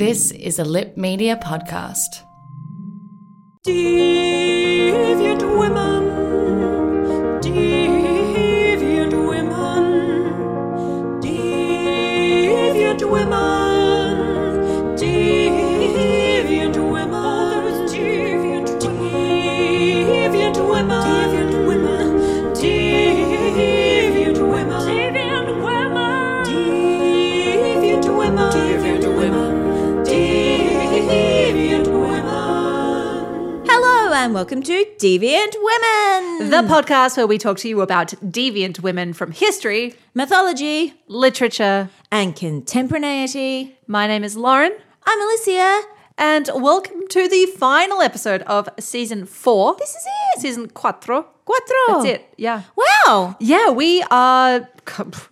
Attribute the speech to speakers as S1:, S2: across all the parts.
S1: This is a Lip Media podcast.
S2: Deviant women,
S3: welcome to Deviant Women,
S4: The podcast where we talk to you about deviant women from history,
S3: mythology
S4: literature.
S3: and contemporaneity.
S4: My name is Lauren,
S3: I'm Alicia.
S4: And welcome to the final episode of season four.
S3: This is it.
S4: Season cuatro.
S3: Cuatro.
S4: That's it. Yeah.
S3: Wow.
S4: Yeah, we are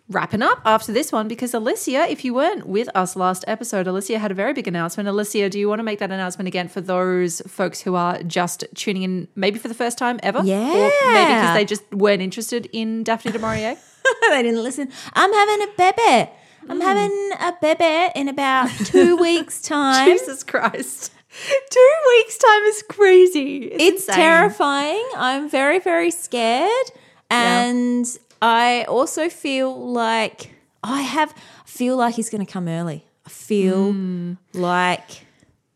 S4: wrapping up after this one because Alicia, if you weren't with us last episode, Alicia had a very big announcement. Alicia, do you want to make that announcement again for those folks who are just tuning in, maybe for the first time ever? Or maybe because they just weren't interested in Daphne du Maurier?
S3: they didn't listen. I'm having a bebe. I'm having a bebe in about two weeks' time.
S4: Jesus Christ. Two weeks' time is crazy.
S3: It's
S4: insane.
S3: terrifying. I'm very, very scared. And I also feel like I have feel like he's gonna come early. I feel
S4: Hmm.
S3: like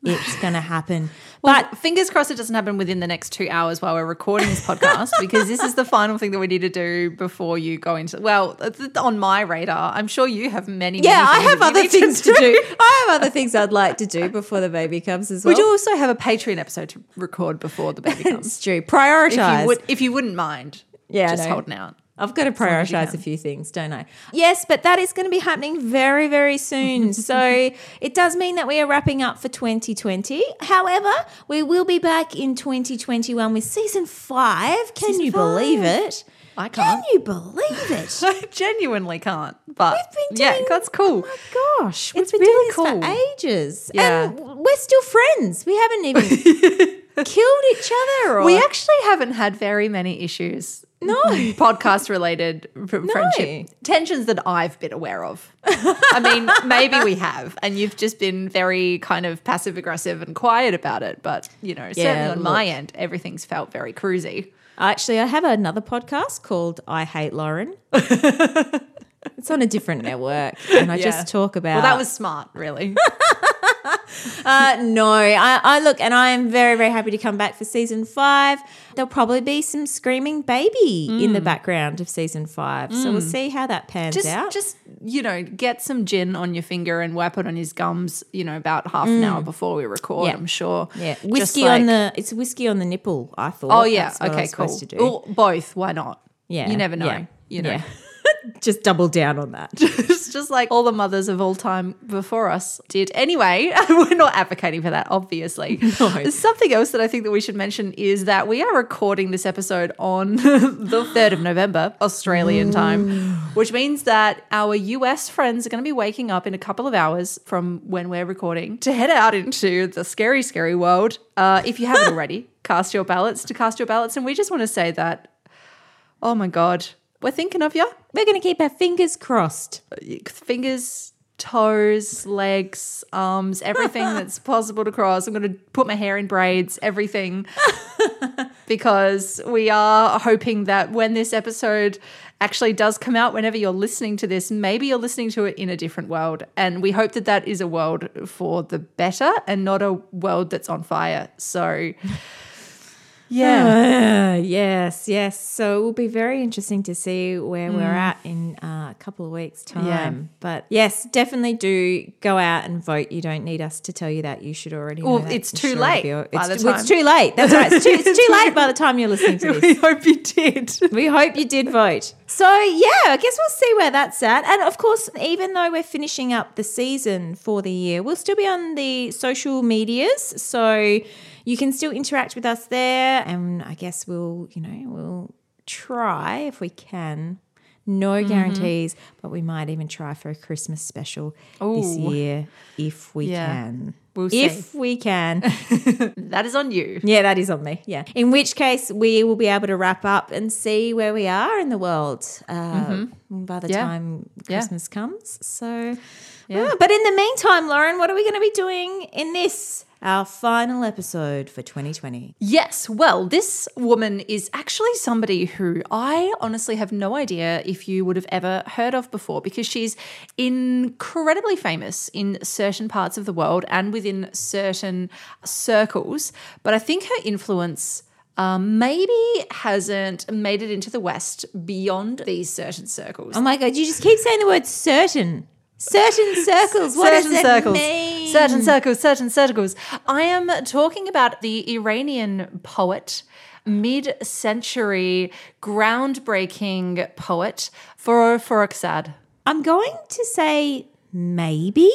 S3: it's gonna happen.
S4: But
S3: But
S4: fingers crossed it doesn't happen within the next two hours while we're recording this podcast because this is the final thing that we need to do before you go into. Well, on my radar. I'm sure you have many.
S3: yeah,
S4: many
S3: I have other things to do. I have other things I'd like to do before the baby comes as well.
S4: We do also have a Patreon episode to record before the baby comes.
S3: It's true.
S4: if
S3: Prioritize.
S4: you would, if you wouldn't mind,
S3: Yeah,
S4: just holding out.
S3: I've got to
S4: long as you
S3: prioritize a few things, don't I? Yes, but that is going to be happening very, very soon. so it does mean that we are wrapping up for 2020. However, we will be back in 2021 with season five. Can
S4: Season
S3: you believe it?
S4: I
S3: can't.
S4: can't.
S3: you believe it?
S4: I genuinely can't. But
S3: We've been
S4: yeah,
S3: doing-
S4: that's cool.
S3: Oh my gosh, we've
S4: It's
S3: been
S4: really
S3: doing this
S4: cool.
S3: for ages,
S4: Yeah.
S3: and we're still friends. We haven't even killed each other. Or
S4: We actually haven't had very many issues.
S3: No.
S4: podcast related friendship tensions that I've been aware of. I mean, maybe we have, and you've just been very kind of passive aggressive and quiet about it. But you know, certainly
S3: Yeah,
S4: on my end, everything's felt very cruisy.
S3: Actually, I have another podcast called I Hate Lauren. it's on a different network, and I
S4: Yeah.
S3: just talk about.
S4: Well, that was smart, really.
S3: uh, no. I, I look, and I am very, very happy to come back for season five. There'll probably be some screaming baby in the mm. background of season five, so we'll mm. see how that pans
S4: just,
S3: out.
S4: just you know, get some gin on your finger and wipe it on his gums. You know, about half an hour mm. before we record.
S3: Yeah.
S4: I'm sure.
S3: yeah, whiskey
S4: like-
S3: on the. It's whiskey on the nipple. I thought.
S4: Oh yeah.
S3: That's what I
S4: okay. Cool.
S3: supposed to do.
S4: Well, both. Why not?
S3: Yeah,
S4: You never know.
S3: yeah,
S4: You know.
S3: yeah. just double down on that.
S4: It's just like all the mothers of all time before us did. Anyway, we're not advocating for that, obviously. No. Something else that I think that we should mention is that we are recording this episode on the 3rd of November, Australian time, which means that our US friends are going to be waking up in a couple of hours from when we're recording to head out into the scary, scary world. Uh, if you haven't already, cast your ballots to cast your ballots. And we just want to say that, oh my God, we're thinking of you
S3: We're going to keep our fingers crossed.
S4: Uh, fingers, toes, legs, arms, everything that's possible to cross. I'm going to put my hair in braids, everything, because we are hoping that when this episode actually does come out, whenever you're listening to this, maybe you're listening to it in a different world. And we hope that that is a world for the better and not a world that's on fire. So, yeah.
S3: Uh, yes, yes. So it will be very interesting to see where we're at in uh, a couple of weeks' time.
S4: Mm. Yeah.
S3: But yes, definitely do go out and vote. You don't need us to tell you that. You should already know
S4: Well, it's too
S3: sure
S4: late
S3: of you.
S4: by
S3: It's, it's too late. That's right. It's too, it's too late by the time you're listening to this.
S4: we hope you did.
S3: We hope you did vote. So, yeah, I guess we'll see where that's at. And of course, even though we're finishing up the season for the year, we'll still be on the social medias. So you can still interact with us there. And I guess we'll, you know, we'll try if we can. No guarantees, but we might even try for a Christmas special this year if we
S4: Yeah.
S3: can.
S4: We'll see.
S3: if we can.
S4: That is on you.
S3: Yeah, that is on me. Yeah. In which case, we will be able to wrap up and see where we are in the world uh, by the
S4: Mm-hmm. Yeah.
S3: time
S4: Yeah.
S3: Christmas comes. So, Yeah, but in the meantime, Lauren, what are we going to be doing in this, our final episode for 2020?
S4: Yes. Well, this woman is actually somebody who I honestly have no idea if you would have ever heard of before because she's incredibly famous in certain parts of the world and within certain circles. But I think her influence. Um, maybe hasn't made it into the West beyond these certain circles.
S3: Oh my God, you just keep saying the word certain. Certain circles. What
S4: certain
S3: does that
S4: circles,
S3: mean?
S4: certain circles, certain circles. I am talking about the Iranian poet, mid-century, groundbreaking poet Forough Farrokhzad.
S3: I'm going to say maybe.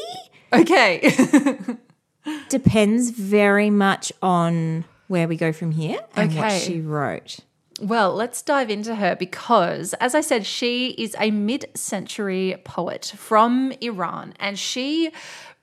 S4: Okay,
S3: Depends very much on where we go from here and what
S4: Okay.
S3: she wrote.
S4: Well, let's dive into her because, as I said, she is a mid-century poet from Iran, and she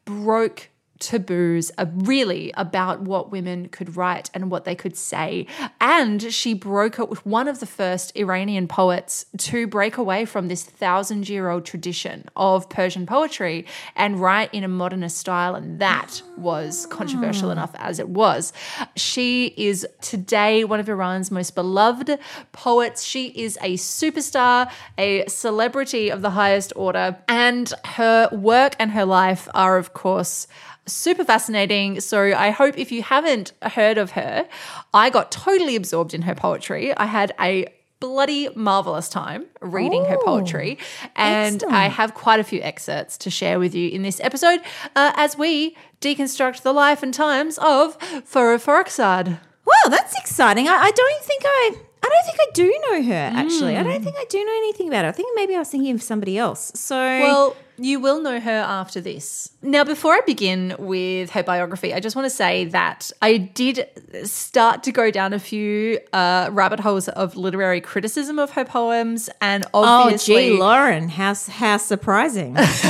S4: broke taboos are really about what women could write and what they could say. And she broke it with one of the first Iranian poets to break away from this thousand year old tradition of Persian poetry and write in a modernist style. And that was controversial hmm. enough as it was. She is today one of Iran's most beloved poets. She is a superstar, a celebrity of the highest order, and her work and her life are, of course, super fascinating. So I hope if you haven't heard of her, I got totally absorbed in her poetry. I had a bloody marvelous time reading her
S3: Oh,
S4: poetry and I have quite a few excerpts to share with you in this episode uh, as we deconstruct the life and times of Farrokhzad.
S3: Well, that's exciting. I, I don't think I. I don't think I do know her, actually. I don't think I do know anything about her. I think maybe I was thinking of somebody else. So,
S4: Well, you will know her after this. Now, before I begin with her biography, I just want to say that I did start to go down a few uh, rabbit holes of literary criticism of her poems, and
S3: oh,
S4: obviously,
S3: gee, Lauren, how, how surprising.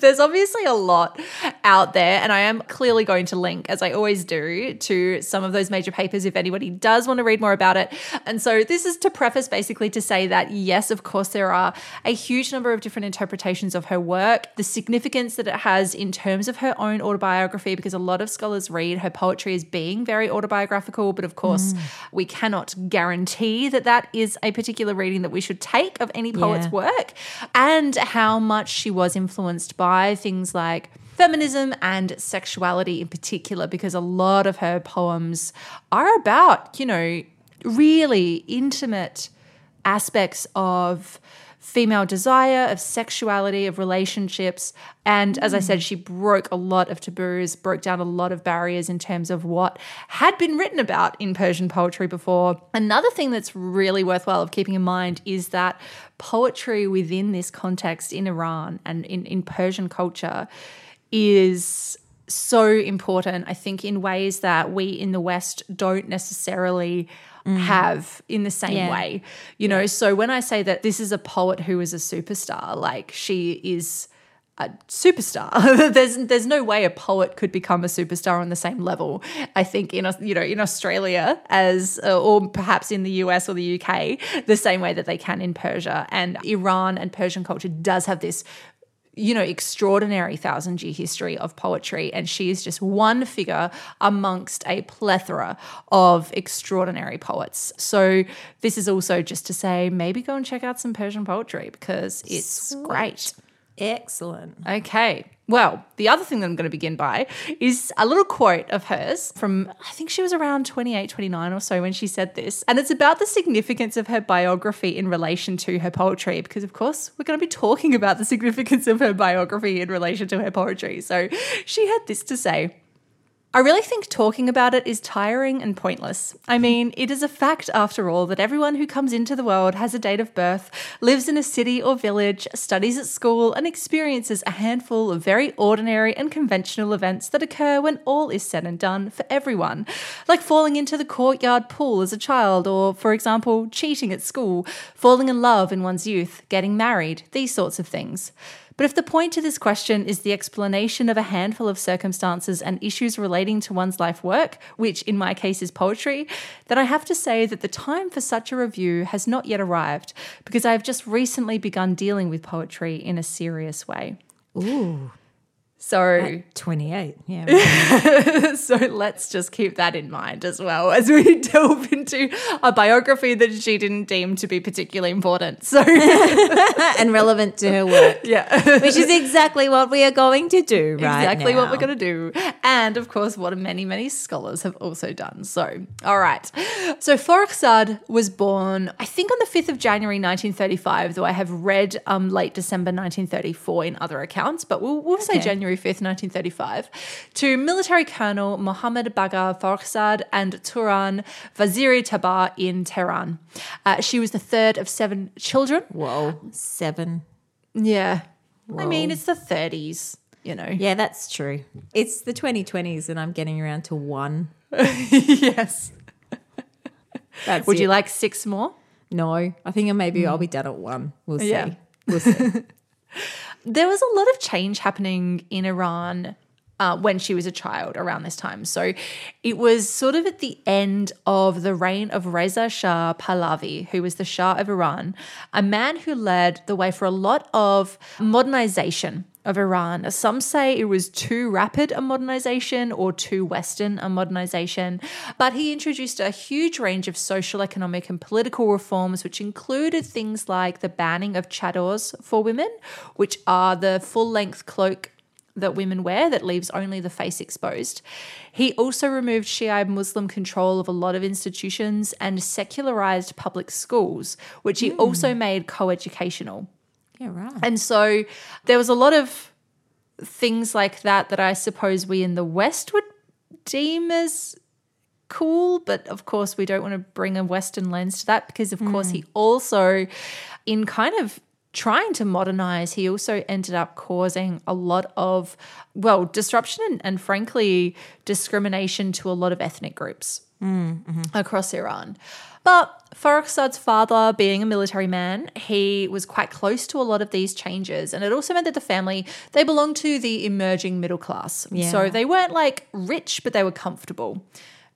S4: there's obviously a lot out there, and I am clearly going to link, as I always do, to some of those major papers if anybody does want to read more about it. And so, this is to preface basically to say that, yes, of course, there are a huge number of different interpretations of her work, the significance that it has in terms of her own autobiography, because a lot of scholars read her poetry as being very autobiographical, but of course, mm. we cannot guarantee that that is a particular reading that we should take of any poet's
S3: Yeah.
S4: work, and how much she was influenced by things like feminism and sexuality in particular, because a lot of her poems are about, you know, really intimate aspects of female desire, of sexuality, of relationships. And as I said, she broke a lot of taboos, broke down a lot of barriers in terms of what had been written about in Persian poetry before. Another thing that's really worthwhile of keeping in mind is that poetry within this context in Iran and in, in Persian culture is so important, I think, in ways that we in the West don't necessarily have in the same
S3: Yeah.
S4: way. You know, so when I say that this is a poet who is a superstar, like she is a superstar. there's there's no way a poet could become a superstar on the same level. I think in you know in Australia as uh, or perhaps in the US or the UK the same way that they can in Persia and Iran and Persian culture does have this you know, extraordinary thousand year history of poetry. And she is just one figure amongst a plethora of extraordinary poets. So, this is also just to say maybe go and check out some Persian poetry because it's great.
S3: Excellent.
S4: Okay. Well, the other thing that I'm going to begin by is a little quote of hers from, I think she was around 28, 29 or so when she said this. And it's about the significance of her biography in relation to her poetry, because of course we're going to be talking about the significance of her biography in relation to her poetry. So she had this to say. I really think talking about it is tiring and pointless. I mean, it is a fact, after all, that everyone who comes into the world has a date of birth, lives in a city or village, studies at school, and experiences a handful of very ordinary and conventional events that occur when all is said and done for everyone. Like falling into the courtyard pool as a child, or, for example, cheating at school, falling in love in one's youth, getting married, these sorts of things. But if the point to this question is the explanation of a handful of circumstances and issues relating to one's life work, which in my case is poetry, then I have to say that the time for such a review has not yet arrived because I have just recently begun dealing with poetry in a serious way.
S3: Ooh,
S4: So,
S3: 28. Yeah.
S4: so let's just keep that in mind as well as we delve into a biography that she didn't deem to be particularly important. So,
S3: and relevant to her work,
S4: yeah.
S3: which is exactly what we are going to do right
S4: exactly what we're going to do. And of course, what many, many scholars have also done. So, all right. So, Farrokhzad was born, I think, on the 5th of January 1935, though I have read um, late December 1934 in other accounts, but we'll, we'll say
S3: Okay.
S4: January 5th, 1935, to military colonel Mohammad Bagher Farrokhzad and Turan Vaziri Tabar in Tehran. Uh, she was the third of seven children.
S3: Whoa, seven.
S4: Yeah. I mean, it's the 30s, you know.
S3: Yeah, that's true. It's the 2020s, and I'm getting around to one.
S4: yes.
S3: That's
S4: Would you like six more?
S3: No, I think maybe I'll be done at one. We'll see.
S4: Yeah.
S3: We'll see.
S4: There was a lot of change happening in Iran uh, when she was a child around this time. So it was sort of at the end of the reign of Reza Shah Pahlavi, who was the Shah of Iran, a man who led the way for a lot of modernization of Iran. Some say it was too rapid a modernization or too Western a modernization, but he introduced a huge range of social, economic, and political reforms, which included things like the banning of chadors for women, which are the full length cloak that women wear that leaves only the face exposed. He also removed Shiite Muslim control of a lot of institutions and secularized public schools, which he hmm. also made co-educational.
S3: yeah, right.
S4: And so there was a lot of things like that that I suppose we in the West would deem as cool, but of course we don't want to bring a Western lens to that because, of course, he hmm. also, in kind of trying to modernize, he also ended up causing a lot of, well, disruption and, and frankly, discrimination to a lot of ethnic groups mm, mm-hmm. across Iran. But Farrokhzad's father, being a military man, he was quite close to a lot of these changes. And it also meant that the family, they belonged to the emerging middle class.
S3: Yeah.
S4: So they weren't like rich, but they were comfortable.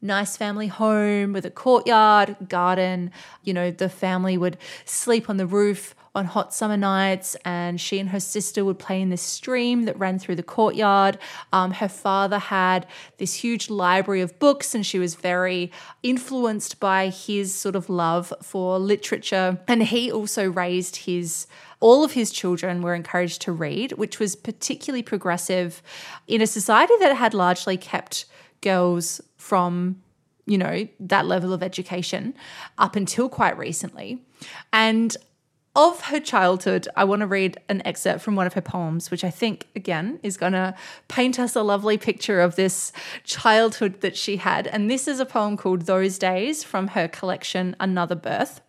S4: Nice family home with a courtyard, garden. You know, the family would sleep on the roof on hot summer nights, and she and her sister would play in this stream that ran through the courtyard. Um, her father had this huge library of books, and she was very influenced by his sort of love for literature. And he also raised his all of his children were encouraged to read, which was particularly progressive in a society that had largely kept girls from you know, that level of education up until quite recently. And of her childhood, I want to read an excerpt from one of her poems, which I think, again, is going to paint us a lovely picture of this childhood that she had. And this is a poem called Those Days from her collection, Another Birth.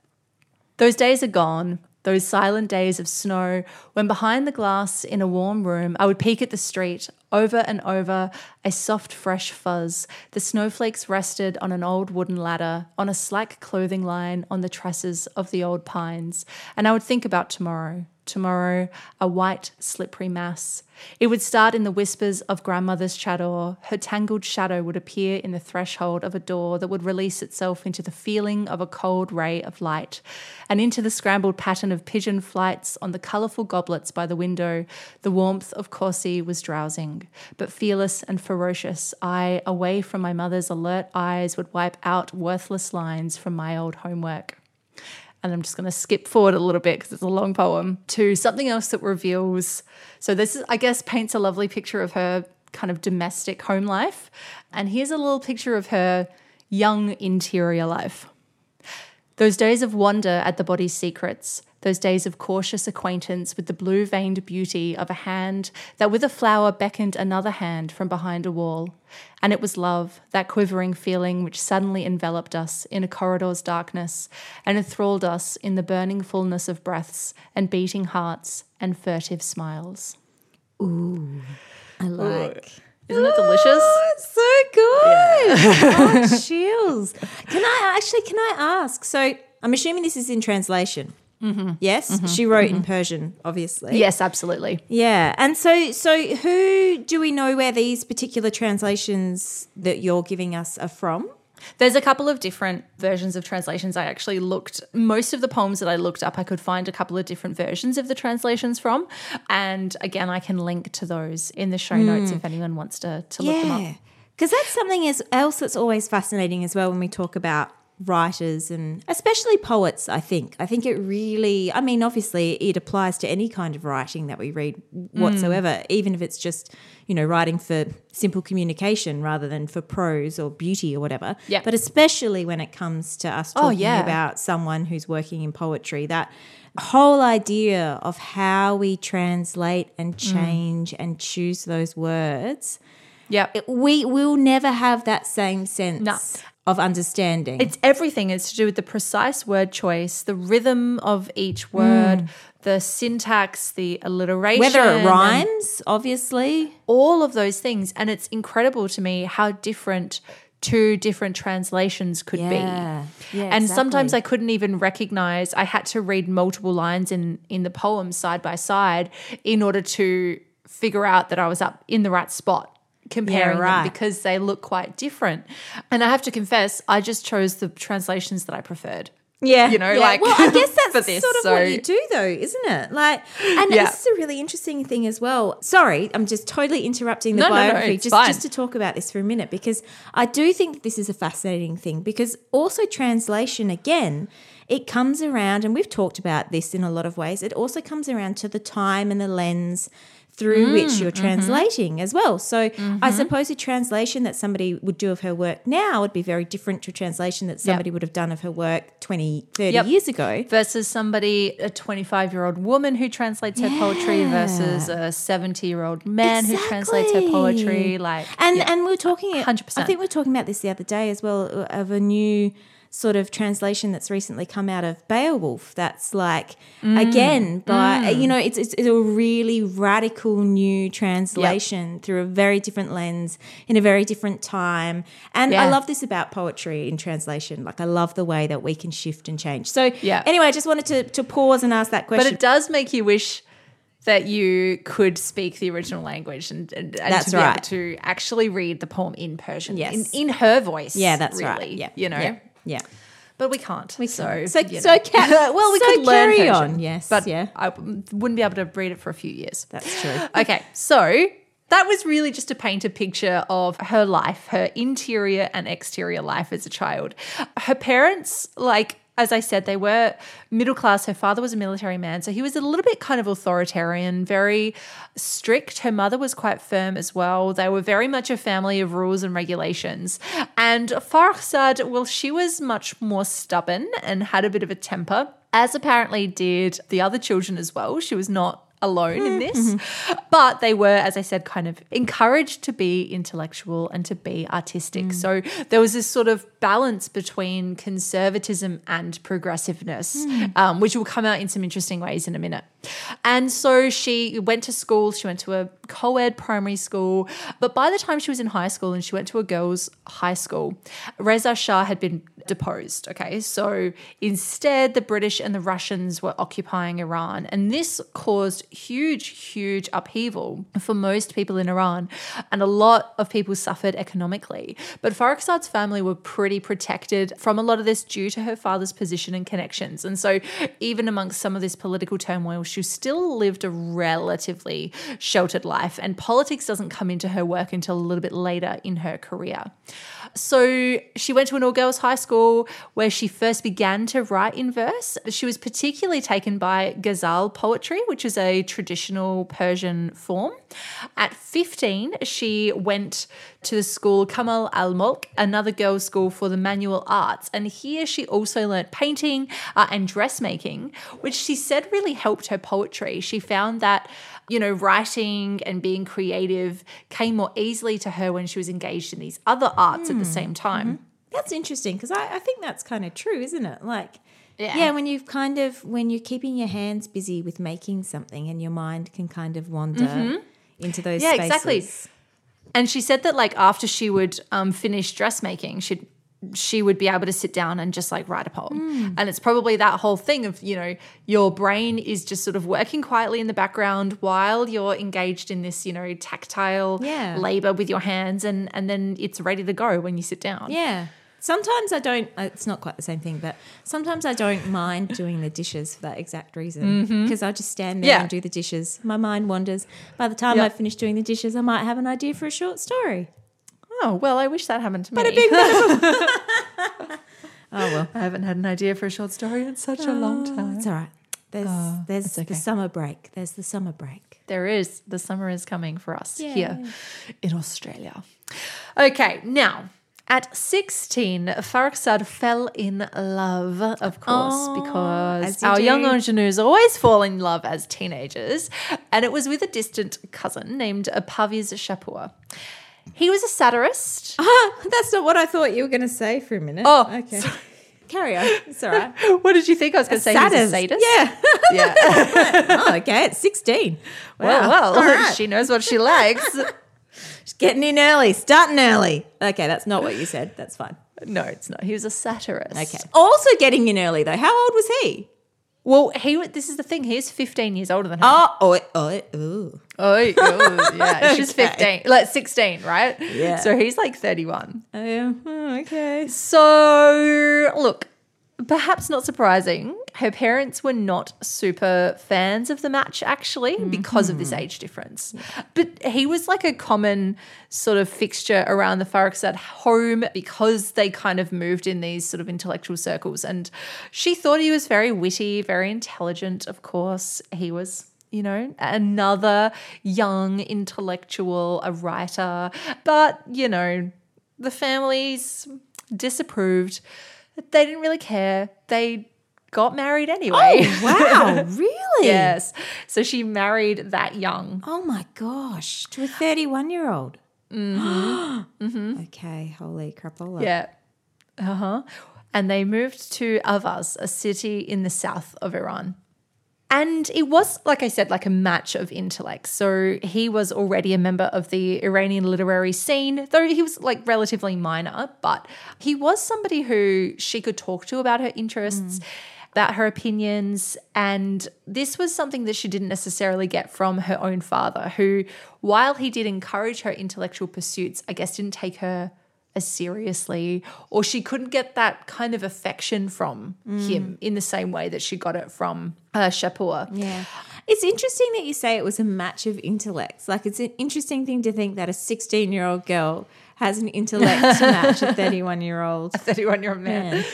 S4: Those days are gone, those silent days of snow, when behind the glass in a warm room I would peek at the street, over and over, a soft, fresh fuzz. The snowflakes rested on an old wooden ladder, on a slack clothing line, on the tresses of the old pines. And I would think about tomorrow. Tomorrow, a white, slippery mass. It would start in the whispers of grandmother's chador. Her tangled shadow would appear in the threshold of a door that would release itself into the feeling of a cold ray of light, and into the scrambled pattern of pigeon flights on the colourful goblets by the window. The warmth of Korsi was drowsing, but fearless and ferocious, I, away from my mother's alert eyes, would wipe out worthless lines from my old homework and I'm just going to skip forward a little bit because it's a long poem to something else that reveals. So this is, I guess, paints a lovely picture of her kind of domestic home life, and here's a little picture of her young interior life. Those days of wonder at the body's secrets, those days of cautious acquaintance with the blue veined beauty of a hand that with a flower beckoned another hand from behind a wall. And it was love, that quivering feeling which suddenly enveloped us in a corridor's darkness and enthralled us in the burning fullness of breaths and beating hearts and furtive smiles.
S3: Ooh, I like.
S4: Isn't it delicious?
S3: Oh, It's so good. Yeah. oh, chills. Can I actually? Can I ask? So I'm assuming this is in translation. Mm-hmm. Yes, mm-hmm. she wrote in mm-hmm. Persian, obviously.
S4: Yes, absolutely.
S3: Yeah, and so so who do we know where these particular translations that you're giving us are from?
S4: There's a couple of different versions of translations. I actually looked, most of the poems that I looked up, I could find a couple of different versions of the translations from. And again, I can link to those in the show notes hmm. if anyone wants to, to look them up.
S3: Because that's something else that's always fascinating as well when we talk about writers and especially poets, I think. I think it really, I mean, obviously it applies to any kind of writing that we read whatsoever, even if it's just, you know, writing for simple communication rather than for prose or beauty or whatever.
S4: Yeah.
S3: But especially when it comes to us
S4: Oh,
S3: talking
S4: yeah.
S3: about someone who's working in poetry, that whole idea of how we translate and
S4: Mm.
S3: change and choose those words
S4: Yeah.
S3: we will never have that same sense
S4: No.
S3: Of understanding.
S4: It's everything. It's to do with the precise word choice, the rhythm of each word, mm. the syntax, the alliteration.
S3: Whether it rhymes, obviously.
S4: all of those things. And it's incredible to me how different two different translations could
S3: Yeah.
S4: be.
S3: Yeah,
S4: and sometimes I couldn't even recognize, I had to read multiple lines in, in the poem side by side in order to figure out that I was up in the right spot. Comparing
S3: right.
S4: them because they look quite different. And I have to confess, I just chose the translations that I preferred.
S3: Yeah.
S4: You know,
S3: yeah.
S4: like,
S3: Well, I guess that's
S4: this,
S3: sort of
S4: so-
S3: what you do though, isn't it? Like and
S4: Yeah.
S3: this is a really interesting thing as well. Sorry, I'm just totally interrupting the
S4: No, no, no,
S3: biography just
S4: fine.
S3: just to talk about this for a minute because I do think this is a fascinating thing because also translation again it comes around and we've talked about this in a lot of ways. It also comes around to the time and the lens through which
S4: Mm,
S3: you're
S4: mm-hmm.
S3: translating as well. So I suppose a translation that somebody would do of her work now would be very different to a translation that somebody would have done of her work 20, 30
S4: Yep.
S3: years ago.
S4: versus somebody, a 25 year old woman who translates her poetry versus a 70 year old man who translates her poetry. Like,
S3: and
S4: yeah.
S3: and we are talking
S4: 100%.
S3: I think we're talking about this the other day as well of a new sort of translation that's recently come out of Beowulf that's like
S4: Mm.
S3: again by you know it's, it's it's a really radical new translation through a very different lens in a very different time and I love this about poetry in translation like I love the way that we can shift and change so
S4: Yeah.
S3: anyway I just wanted to to pause and ask that question but
S4: it does make you wish that you could speak the original language and, and, and
S3: That's
S4: to be able
S3: right.
S4: to actually read the poem in Persian,
S3: Yes.
S4: in, in her voice.
S3: yeah that's
S4: really,
S3: right yeah
S4: You know,
S3: yeah, yeah.
S4: but we can't. We so,
S3: So-
S4: you
S3: so
S4: know.
S3: ca-
S4: well, we
S3: so
S4: could learn
S3: carry
S4: Persian,
S3: on, yes,
S4: but
S3: yeah.
S4: I wouldn't be able to read it for a few years.
S3: That's true.
S4: Okay, so that was really just to paint a picture of her life, her interior and exterior life as a child. Her parents, like, as I said, they were middle class. Her father was a military man, so he was a little bit kind of authoritarian, very strict. Her mother was quite firm as well. They were very much a family of rules and regulations. And Farhad, well, she was much more stubborn and had a bit of a temper, as apparently did the other children as well. She was not alone in mm-hmm. this. But they were, as I said, kind of encouraged to be intellectual and to be artistic. Mm. So there was this sort of balance between conservatism and progressiveness, mm. um, which will come out in some interesting ways in a minute. And so she went to school, she went to a co ed primary school. But by the time she was in high school and she went to a girls' high school, Reza Shah had been deposed. Okay. So instead, the British and the Russians were occupying Iran. And this caused huge, huge upheaval for most people in Iran. And a lot of people suffered economically. But Farrokhzad's family were pretty protected from a lot of this due to her father's position and connections. And so, even amongst some of this political turmoil, she still lived a relatively sheltered life. And politics doesn't come into her work until a little bit later in her career. So she went to an all girls high school where she first began to write in verse. She was particularly taken by ghazal poetry, which is a traditional Persian form. At 15, she went to the school Kamal al Mulk, another girls' school for the manual arts. And here she also learnt painting uh, and dressmaking, which she said really helped her poetry. She found that you know, writing and being creative came more easily to her when she was engaged in these other arts at the hmm. same time. Mm-hmm.
S3: That's interesting because I, I think that's kind of true, isn't it? Like,
S4: Yeah.
S3: yeah. when you've kind of when you're keeping your hands busy with making something and your mind can kind of wander mm-hmm. into those
S4: Yeah,
S3: spaces.
S4: exactly. And she said that like after she would um, finish dressmaking, she'd she would be able to sit down and just like write a poem. And it's probably that whole thing of, you know, your brain is just sort of working quietly in the background while you're engaged in this, you know, tactile
S3: Yeah.
S4: labor with your hands and and then it's ready to go when you sit down.
S3: Yeah. Sometimes I don't. uh, It's not quite the same thing, but sometimes I don't mind doing the dishes for that exact reason because I just stand there
S4: Yeah.
S3: and do the dishes. My mind wanders. By the time
S4: Yep.
S3: I finish doing the dishes, I might have an idea for a short story.
S4: Oh, well, I wish that happened to me.
S3: But a big Oh well,
S4: I haven't had an idea for a short story in such a long oh, time.
S3: it's all right. There's oh, there's
S4: Oh, okay.
S3: the summer break. There's the summer break.
S4: There is. The summer is coming for us here in Australia. Okay, now. At 16, Farrokhzad fell in love, of course,
S3: Oh,
S4: because
S3: as you
S4: our young ingenues always fall in love as teenagers. And it was with a distant cousin named Parviz Shapur. He was a satirist.
S3: Ah, that's not what I thought you were going to say for a minute.
S4: Oh,
S3: okay. Carry on. It's all right.
S4: what did you think I was going to say? Was a
S3: Sadist. Yeah.
S4: Yeah.
S3: oh, okay. It's 16.
S4: well,
S3: Wow.
S4: well,
S3: right.
S4: she knows what she likes.
S3: She's getting in early, starting early. Okay, that's not what you said. That's fine.
S4: no, it's not. He was a satirist.
S3: Okay. Also getting in early though. How old was he?
S4: Well, he. wa- This is the thing. He's 15 years older than her.
S3: Oh, oh, oh, ooh.
S4: Oh, yeah. She's
S3: Okay.
S4: 15, like 16, right?
S3: Yeah.
S4: So he's like 31.
S3: Oh, okay.
S4: So, look, perhaps not surprising, her parents were not super fans of the match actually mm-hmm. because of this age difference. But he was like a common sort of fixture around the Farrokhzad home because they kind of moved in these sort of intellectual circles. And she thought he was very witty, very intelligent, of course. He was you know, another young intellectual, a writer. But, you know, the families disapproved. They didn't really care. They got married anyway.
S3: Oh, Wow, really?
S4: yes. So she married that young.
S3: Oh my gosh, to a 31 year old. Mm-hmm. Okay, holy crapola.
S4: Yeah. Uh huh. And they moved to Ahvaz, a city in the south of Iran. And it was, like I said, like a match of intellect. So he was already a member of the Iranian literary scene, though he was like relatively minor, but he was somebody who she could talk to about her interests. Mm. About her opinions. And this was something that she didn't necessarily get from her own father, who, while he did encourage her intellectual pursuits, I guess didn't take her as seriously, or she couldn't get that kind of affection from him in the same way that she got it from uh, Shapur.
S3: Yeah. It's interesting that you say it was a match of intellects. Like, it's an interesting thing to think that a 16 year old girl has an intellect to match a 31 year old.
S4: A 31 year old man.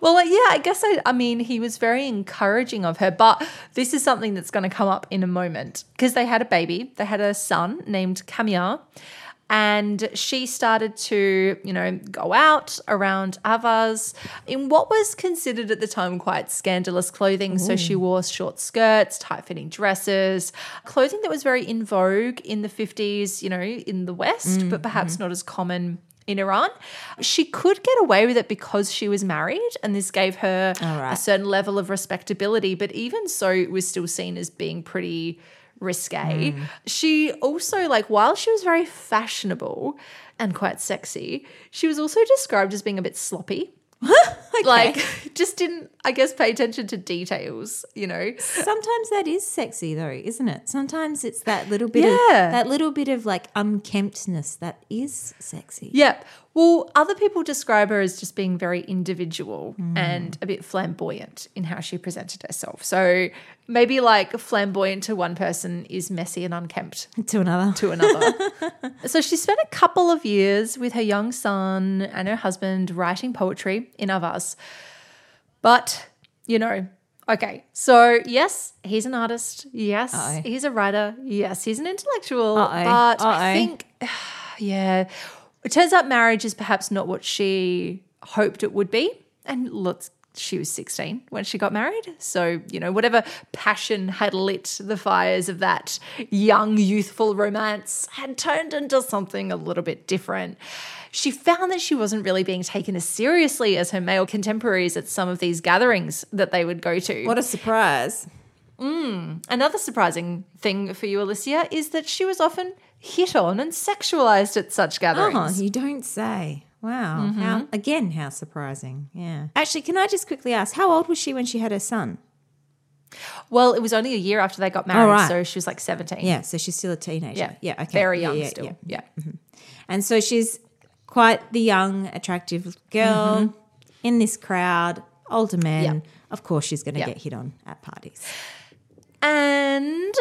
S4: Well, yeah, I guess I, I mean, he was very encouraging of her, but this is something that's going to come up in a moment because they had a baby. They had a son named Kamyar. And she started to, you know, go out around Ahvaz in what was considered at the time quite scandalous clothing. So she wore short skirts, tight fitting dresses, clothing that was very in vogue in the 50s, you know, in the West, but mm-hmm. perhaps not as common in Iran. She could get away with it because she was married, and this gave her
S3: right.
S4: a certain level of respectability. But even so, it was still seen as being pretty risque. Mm. She also, like, while she was very fashionable and quite sexy, she was also described as being a bit sloppy. Like, just didn't, I guess, pay attention to details, you know?
S3: Sometimes that is sexy though, isn't it? Sometimes it's that little bit of
S4: Yeah.
S3: that little bit of like unkemptness that is sexy.
S4: Yep. Well, other people describe her as just being very individual mm. and a bit flamboyant in how she presented herself. So maybe like flamboyant to one person is messy and unkempt
S3: To another.
S4: to another. so she spent a couple of years with her young son and her husband writing poetry in Ahvaz. But, you know, okay. So, yes, he's an artist. Yes,
S3: Uh-oh.
S4: he's a writer. Yes, he's an intellectual.
S3: Uh-oh.
S4: But
S3: Uh-oh.
S4: I think, yeah, it turns out marriage is perhaps not what she hoped it would be. And let's she was 16 when she got married. So, you know, whatever passion had lit the fires of that young, youthful romance had turned into something a little bit different. She found that she wasn't really being taken as seriously as her male contemporaries at some of these gatherings that they would go to.
S3: What a surprise. Hmm.
S4: Another surprising thing for you, Alicia, is that she was often hit on and sexualized at such gatherings.
S3: Oh, you don't say. Wow. How mm-hmm. again, how surprising. Yeah. Actually, can I just quickly ask, how old was she when she had her son?
S4: Well, it was only a year after they got married,
S3: right.
S4: so she was like 17.
S3: Yeah, so she's still a teenager.
S4: Yeah.
S3: Yeah, okay.
S4: Very young
S3: yeah,
S4: still.
S3: yeah.
S4: Yeah. Mm-hmm.
S3: And so she's quite the young, attractive girl mm-hmm. in this crowd, older men.
S4: Yeah.
S3: Of course, she's going to
S4: Yeah.
S3: get hit on at parties.
S4: And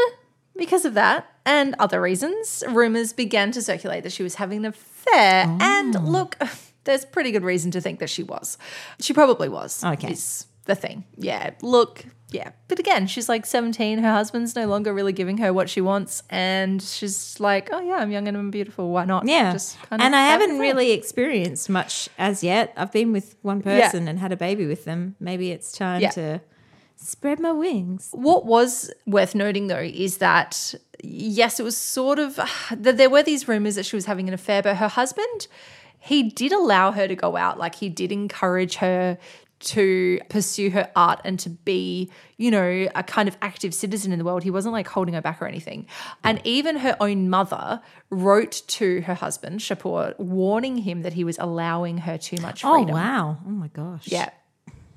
S4: because of that and other reasons, rumors began to circulate that she was having an affair.
S3: Oh.
S4: And look, there's pretty good reason to think that she was. She probably was.
S3: Okay.
S4: Is the thing. Yeah. Look, yeah. But again, she's like 17. Her husband's no longer really giving her what she wants. And she's like, oh, yeah, I'm young and I'm beautiful. Why not?
S3: Yeah.
S4: Just kind of
S3: and I haven't really experienced much as yet. I've been with one person and had a baby with them. Maybe it's time
S4: Yeah.
S3: to spread my wings.
S4: What was worth noting though is that yes, it was sort of that there were these rumors that she was having an affair, but her husband, he did allow her to go out. Like he did encourage her to pursue her art and to be, you know, a kind of active citizen in the world. He wasn't like holding her back or anything. And even her own mother wrote to her husband, Shapur, warning him that he was allowing her too much
S3: oh,
S4: freedom.
S3: Oh, wow. Oh, my gosh.
S4: Yeah.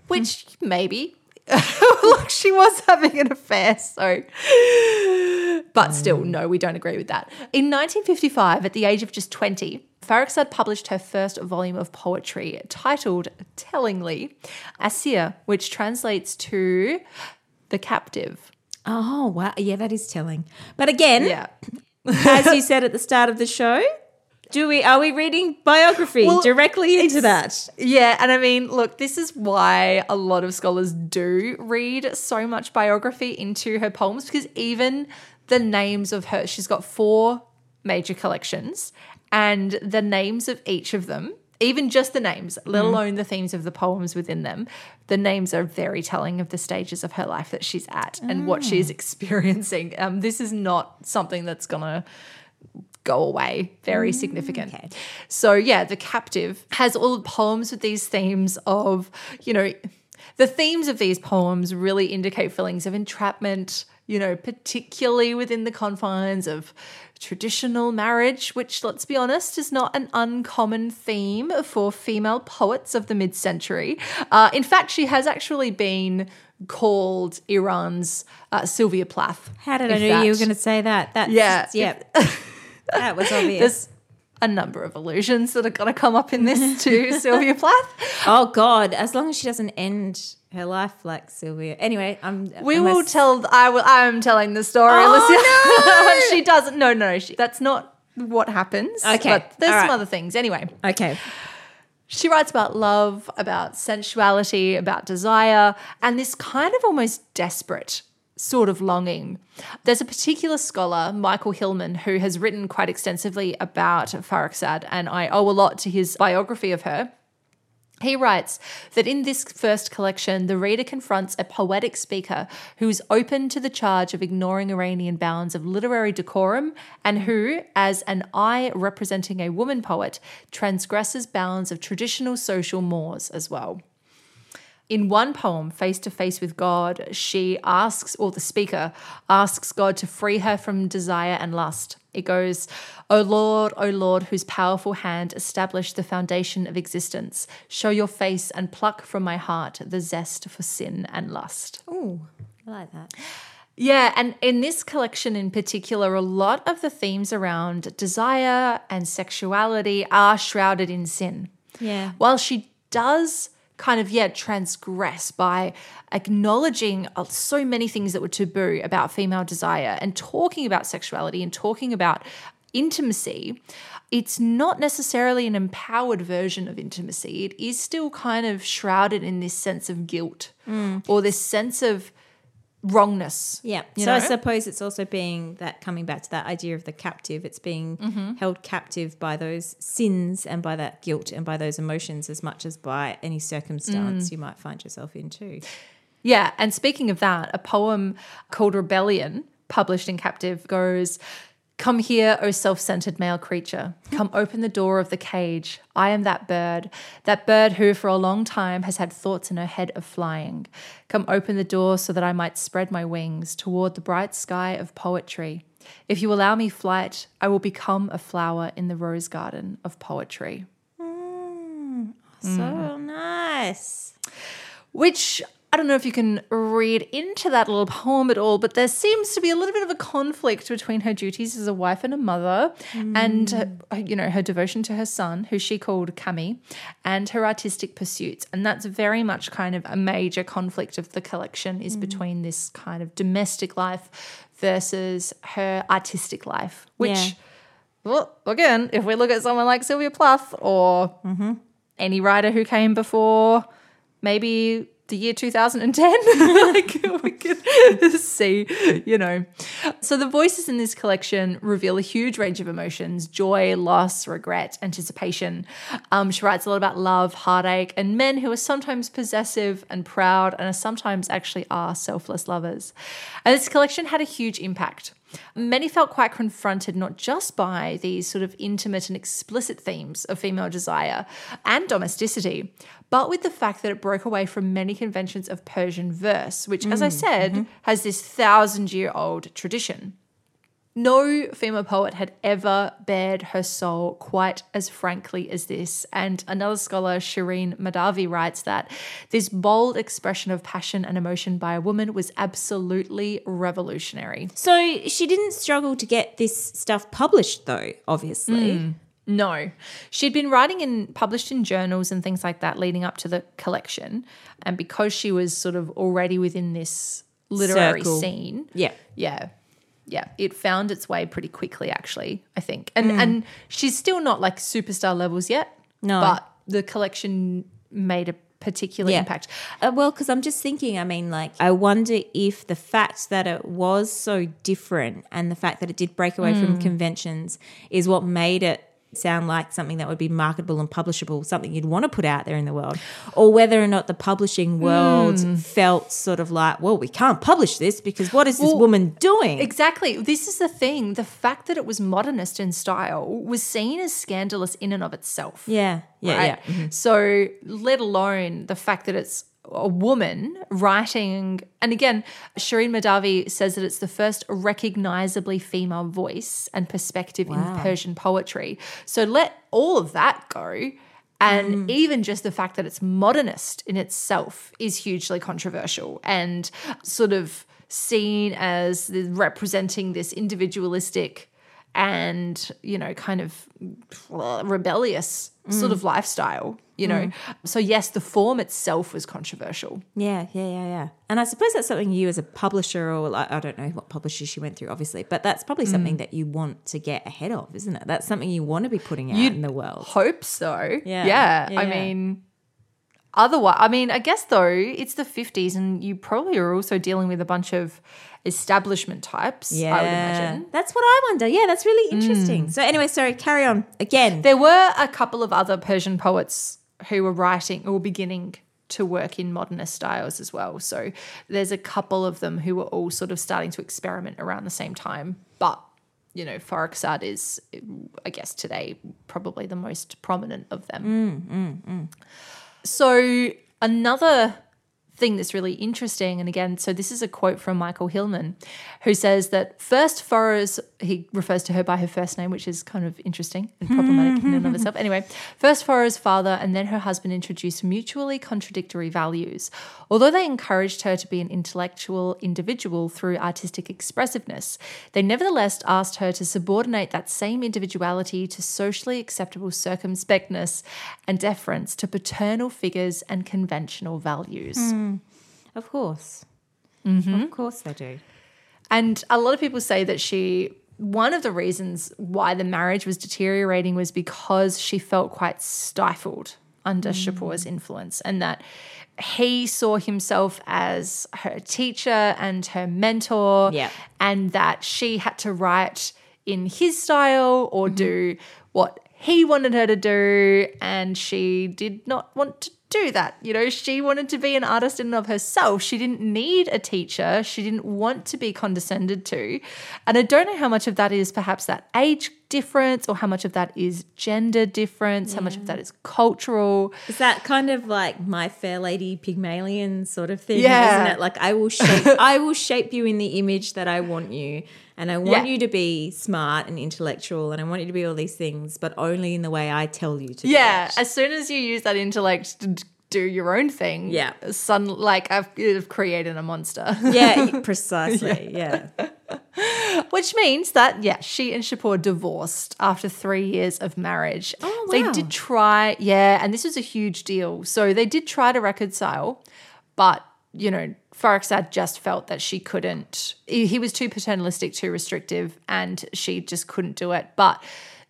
S4: Which maybe. Look, she was having an affair, so. But hmm. still, no, we don't agree with that. In 1955, at the age of just 20, Farrokhzad published her first volume of poetry titled, tellingly, Asir, which translates to The Captive.
S3: Oh, wow. Yeah, that is telling. But again,
S4: Yeah.
S3: as you said at the start of the show, do we are we reading biography
S4: Well,
S3: directly into that?
S4: Yeah, and I mean, look, this is why a lot of scholars do read so much biography into her poems because even the names of her, she's got four major collections, and the names of each of them, even just the names, let alone the themes of the poems within them, the names are very telling of the stages of her life that she's at and what she's experiencing. Um, this is not something that's gonna go away. Very significant.
S3: okay.
S4: So yeah, The Captive has all the poems with these themes of, you know, the themes of these poems really indicate feelings of entrapment, you know, particularly within the confines of traditional marriage, which, let's be honest, is not an uncommon theme for female poets of the mid century. Uh, in fact, she has actually been called Iran's uh, Sylvia Plath.
S3: How did I know you were going to say that? That's,
S4: Yeah,
S3: yeah. that was obvious.
S4: There's a number of illusions that are going to come up in this too, Sylvia Plath.
S3: Oh God! As long as she doesn't end her life like Sylvia. Anyway, I'm.
S4: We will tell. I will. I am telling the story.
S3: Oh,
S4: Alicia. she doesn't. No, no, she, that's not what happens.
S3: Okay,
S4: but there's
S3: all
S4: some other things. Anyway,
S3: Okay.
S4: she writes about love, about sensuality, about desire, and this kind of almost desperate sort of longing. There's a particular scholar, Michael Hillmann, who has written quite extensively about Farrokhzad, and I owe a lot to his biography of her. He writes that in this first collection, the reader confronts a poetic speaker who is open to the charge of ignoring Iranian bounds of literary decorum and who, as an I representing a woman poet, transgresses bounds of traditional social mores as well. In one poem, Face to Face with God, she asks, or the speaker asks God to free her from desire and lust. It goes, O Lord, O Lord, whose powerful hand established the foundation of existence, show your face and pluck from my heart the zest for sin and lust.
S3: Ooh, I like that.
S4: Yeah, and in this collection in particular, a lot of the themes around desire and sexuality are shrouded in sin.
S3: Yeah.
S4: While she does kind of, yeah, transgress by acknowledging uh, so many things that were taboo about female desire and talking about sexuality and talking about intimacy, it's not necessarily an empowered version of intimacy. It is still kind of shrouded in this sense of guilt or this sense of wrongness.
S3: Yeah. So I suppose it's also being that coming back to that idea of the captive. It's being
S4: Mm-hmm.
S3: held captive by those sins and by that guilt and by those emotions as much as by any circumstance
S4: Mm.
S3: you might find yourself in too.
S4: Yeah, and speaking of that, a poem called Rebellion, published in Captive, goes Come here, O self centered male creature. Come open the door of the cage. I am that bird, that bird who for a long time has had thoughts in her head of flying. Come open the door so that I might spread my wings toward the bright sky of poetry. If you allow me flight, I will become a flower in the rose garden of poetry. Mm, mm.
S3: So nice.
S4: Which I don't know if you can read into that little poem at all, but there seems to be a little bit of a conflict between her duties as a wife and a mother, and uh, you know her devotion to her son, who she called Cami, and her artistic pursuits, and that's very much kind of a major conflict of the collection is between this kind of domestic life versus her artistic life, which.
S3: Yeah.
S4: Well, again, if we look at someone like Sylvia Plath or any writer who came before maybe the year 2010 like we could see you know. So the voices in this collection reveal a huge range of emotions joy loss regret anticipation. Um, she writes a lot about love heartache and men who are sometimes possessive and proud and are sometimes actually are selfless lovers. And this collection had a huge impact. Many felt quite confronted not just by these sort of intimate and explicit themes of female desire and domesticity, but with the fact that it broke away from many conventions of Persian verse, which, as I mm, said, mm-hmm. has this thousand year old tradition. No female poet had ever bared her soul quite as frankly as this. And another scholar, Shireen Mahdavi, writes that this bold expression of passion and emotion by a woman was absolutely revolutionary.
S3: So she didn't struggle to get this stuff published, though, obviously. Mm.
S4: No. She'd been writing and published in journals and things like that leading up to the collection. And because she was sort of already within this literary
S3: Circle.
S4: scene,
S3: Yeah.
S4: yeah. Yeah, it found its way pretty quickly actually, I think. And and she's still not like superstar levels yet.
S3: No.
S4: But the collection made a particular
S3: Yeah.
S4: impact.
S3: Uh, well, because I'm just thinking, I mean, like, I wonder if the fact that it was so different and the fact that it did break away from conventions is what made it sound like something that would be marketable and publishable, something you'd want to put out there in the world, or whether or not the publishing hmm. world felt sort of like, well, we can't publish this because what is this woman doing?
S4: Exactly. This is the thing. The fact that it was modernist in style was seen as scandalous in and of itself.
S3: yeah, yeah,
S4: right?
S3: yeah. Mm-hmm.
S4: So, let alone the fact that it's a woman writing, and again, Shireen Mahdavi says that it's the first recognizably female voice and perspective in Persian poetry. So, let all of that go. And even just the fact that it's modernist in itself is hugely controversial and sort of seen as representing this individualistic and you know kind of uh, rebellious sort mm. of lifestyle you know mm. so yes the form itself was controversial
S3: Yeah, yeah, yeah, yeah. And I suppose that's something you as a publisher or like, I don't know what publisher she went through, obviously, but that's probably mm. something that you want to get ahead of, isn't it? That's something you want to be putting out
S4: You'd
S3: in the world.
S4: hope so
S3: Yeah.
S4: yeah,
S3: Yeah,
S4: i
S3: yeah.
S4: mean otherwise i mean i guess though it's the 50s and you probably are also dealing with a bunch of establishment types
S3: Yeah,
S4: i would imagine
S3: That's what I wonder. Yeah, that's really mm. interesting. So anyway, sorry, carry on again.
S4: There were a couple of other Persian poets who were writing or beginning to work in modernist styles as well. So there's a couple of them who were all sort of starting to experiment around the same time. But, you know, Farrokhzad is, I guess, today probably the most prominent of them. Mm, mm, So another thing that's really interesting, and again, so this is a quote from Michael Hillmann, who says that first Forough's, he refers to her by her first name, which is kind of interesting and problematic in and of itself. Anyway, first Forough's father and then her husband introduced mutually contradictory values. Although they encouraged her to be an intellectual individual through artistic expressiveness, they nevertheless asked her to subordinate that same individuality to socially acceptable circumspectness and deference to paternal figures and conventional values. Hmm.
S3: Of course. Mm-hmm. Of course they do.
S4: And a lot of people say that she, one of the reasons why the marriage was deteriorating was because she felt quite stifled under mm. Shapur's influence and that he saw himself as her teacher and her mentor
S3: Yeah.
S4: and that she had to write in his style or mm-hmm. do what he wanted her to do and she did not want to do that. You know she wanted to be an artist in and of herself. She didn't need a teacher. She didn't want to be condescended to. And i don't know how much of that is perhaps that age difference or how much of that is gender difference how much of that is cultural
S3: Is that kind of like my fair lady Pygmalion sort of thing,
S4: Yeah.
S3: isn't it? Like I will shape I will shape you in the image that I want you. And I want
S4: Yeah.
S3: you to be smart and intellectual and I want you to be all these things, but only in the way I tell you to
S4: yeah as soon as you use that intellect to, do your own thing.
S3: Yeah.
S4: Son, like I've, I've created a monster.
S3: Yeah, precisely. yeah.
S4: Which means that, yeah, she and Shapur divorced after three years of marriage.
S3: Oh, wow.
S4: They did try, yeah, and this was a huge deal. So they did try to reconcile, but, you know, Farrokhzad just felt that she couldn't, he was too paternalistic, too restrictive, and she just couldn't do it. But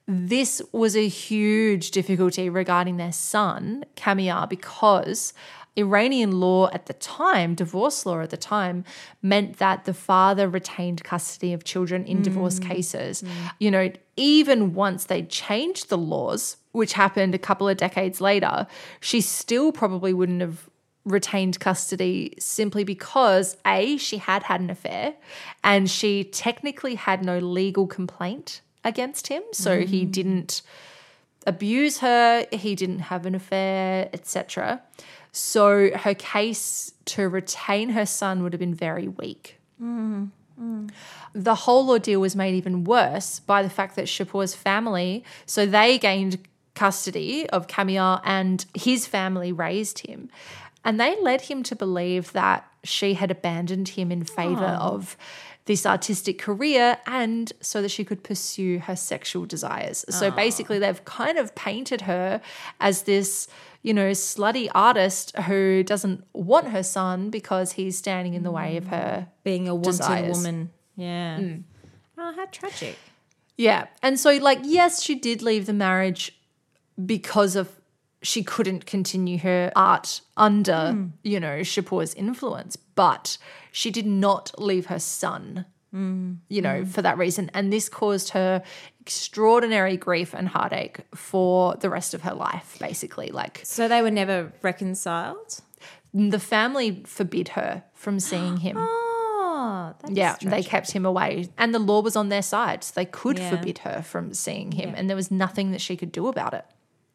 S4: this was a huge difficulty regarding their son, Kamyar, because Iranian law at the time, divorce law at the time, meant that the father retained custody of children in divorce mm. cases. Mm. You know, even once they changed the laws, which happened a couple of decades later, she still probably wouldn't have retained custody simply because A, she had had an affair and she technically had no legal complaint against him. So he mm. didn't abuse her, he didn't have an affair, etc. So her case to retain her son would have been very weak. Mm-hmm. Mm. The whole ordeal was made even worse by the fact that Shapur's family, so they gained custody of Kamyar and his family raised him. And they led him to believe that she had abandoned him in favor oh. of this artistic career and so that she could pursue her sexual desires. So ah. basically, they've kind of painted her as this, you know, slutty artist who doesn't want her son because he's standing in the way of her
S3: Being a wanted
S4: Desires.
S3: woman. Yeah. Hmm. Oh, how tragic.
S4: Yeah. And so, like, yes, she did leave the marriage because of she couldn't continue her art under, hmm. you know, Shapur's influence, but she did not leave her son, you know, mm. for that reason. And this caused her extraordinary grief and heartache for the rest of her life, basically. Like,
S3: So they were never reconciled?
S4: the family forbid her from seeing him.
S3: Oh,
S4: Yeah, they kept him away. And the law was on their side. So they could
S3: Yeah.
S4: forbid her from seeing him. And there was nothing that she could do about it.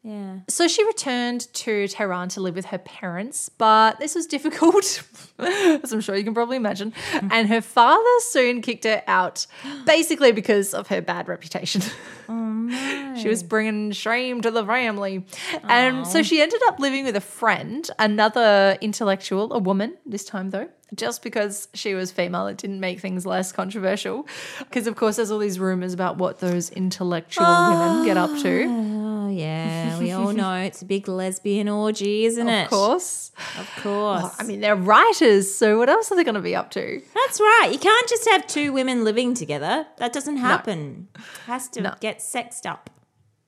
S3: Yeah.
S4: So she returned to Tehran to live with her parents, but this was difficult, as I'm sure you can probably imagine. Mm. And her father soon kicked her out, basically because of her bad reputation. Oh, she was bringing shame to the family. And so she ended up living with a friend, another intellectual, a woman this time though. Just because she was female, it didn't make things less controversial. Because, of course, there's all these rumors about what those intellectual women get up to.
S3: Oh. Oh, yeah. We all know it's a big lesbian orgy, isn't it?
S4: Of course.
S3: Of course.
S4: I mean, they're writers, so what else are they going to be up to?
S3: That's right. You can't just have two women living together. That doesn't happen. Has to get sexed up.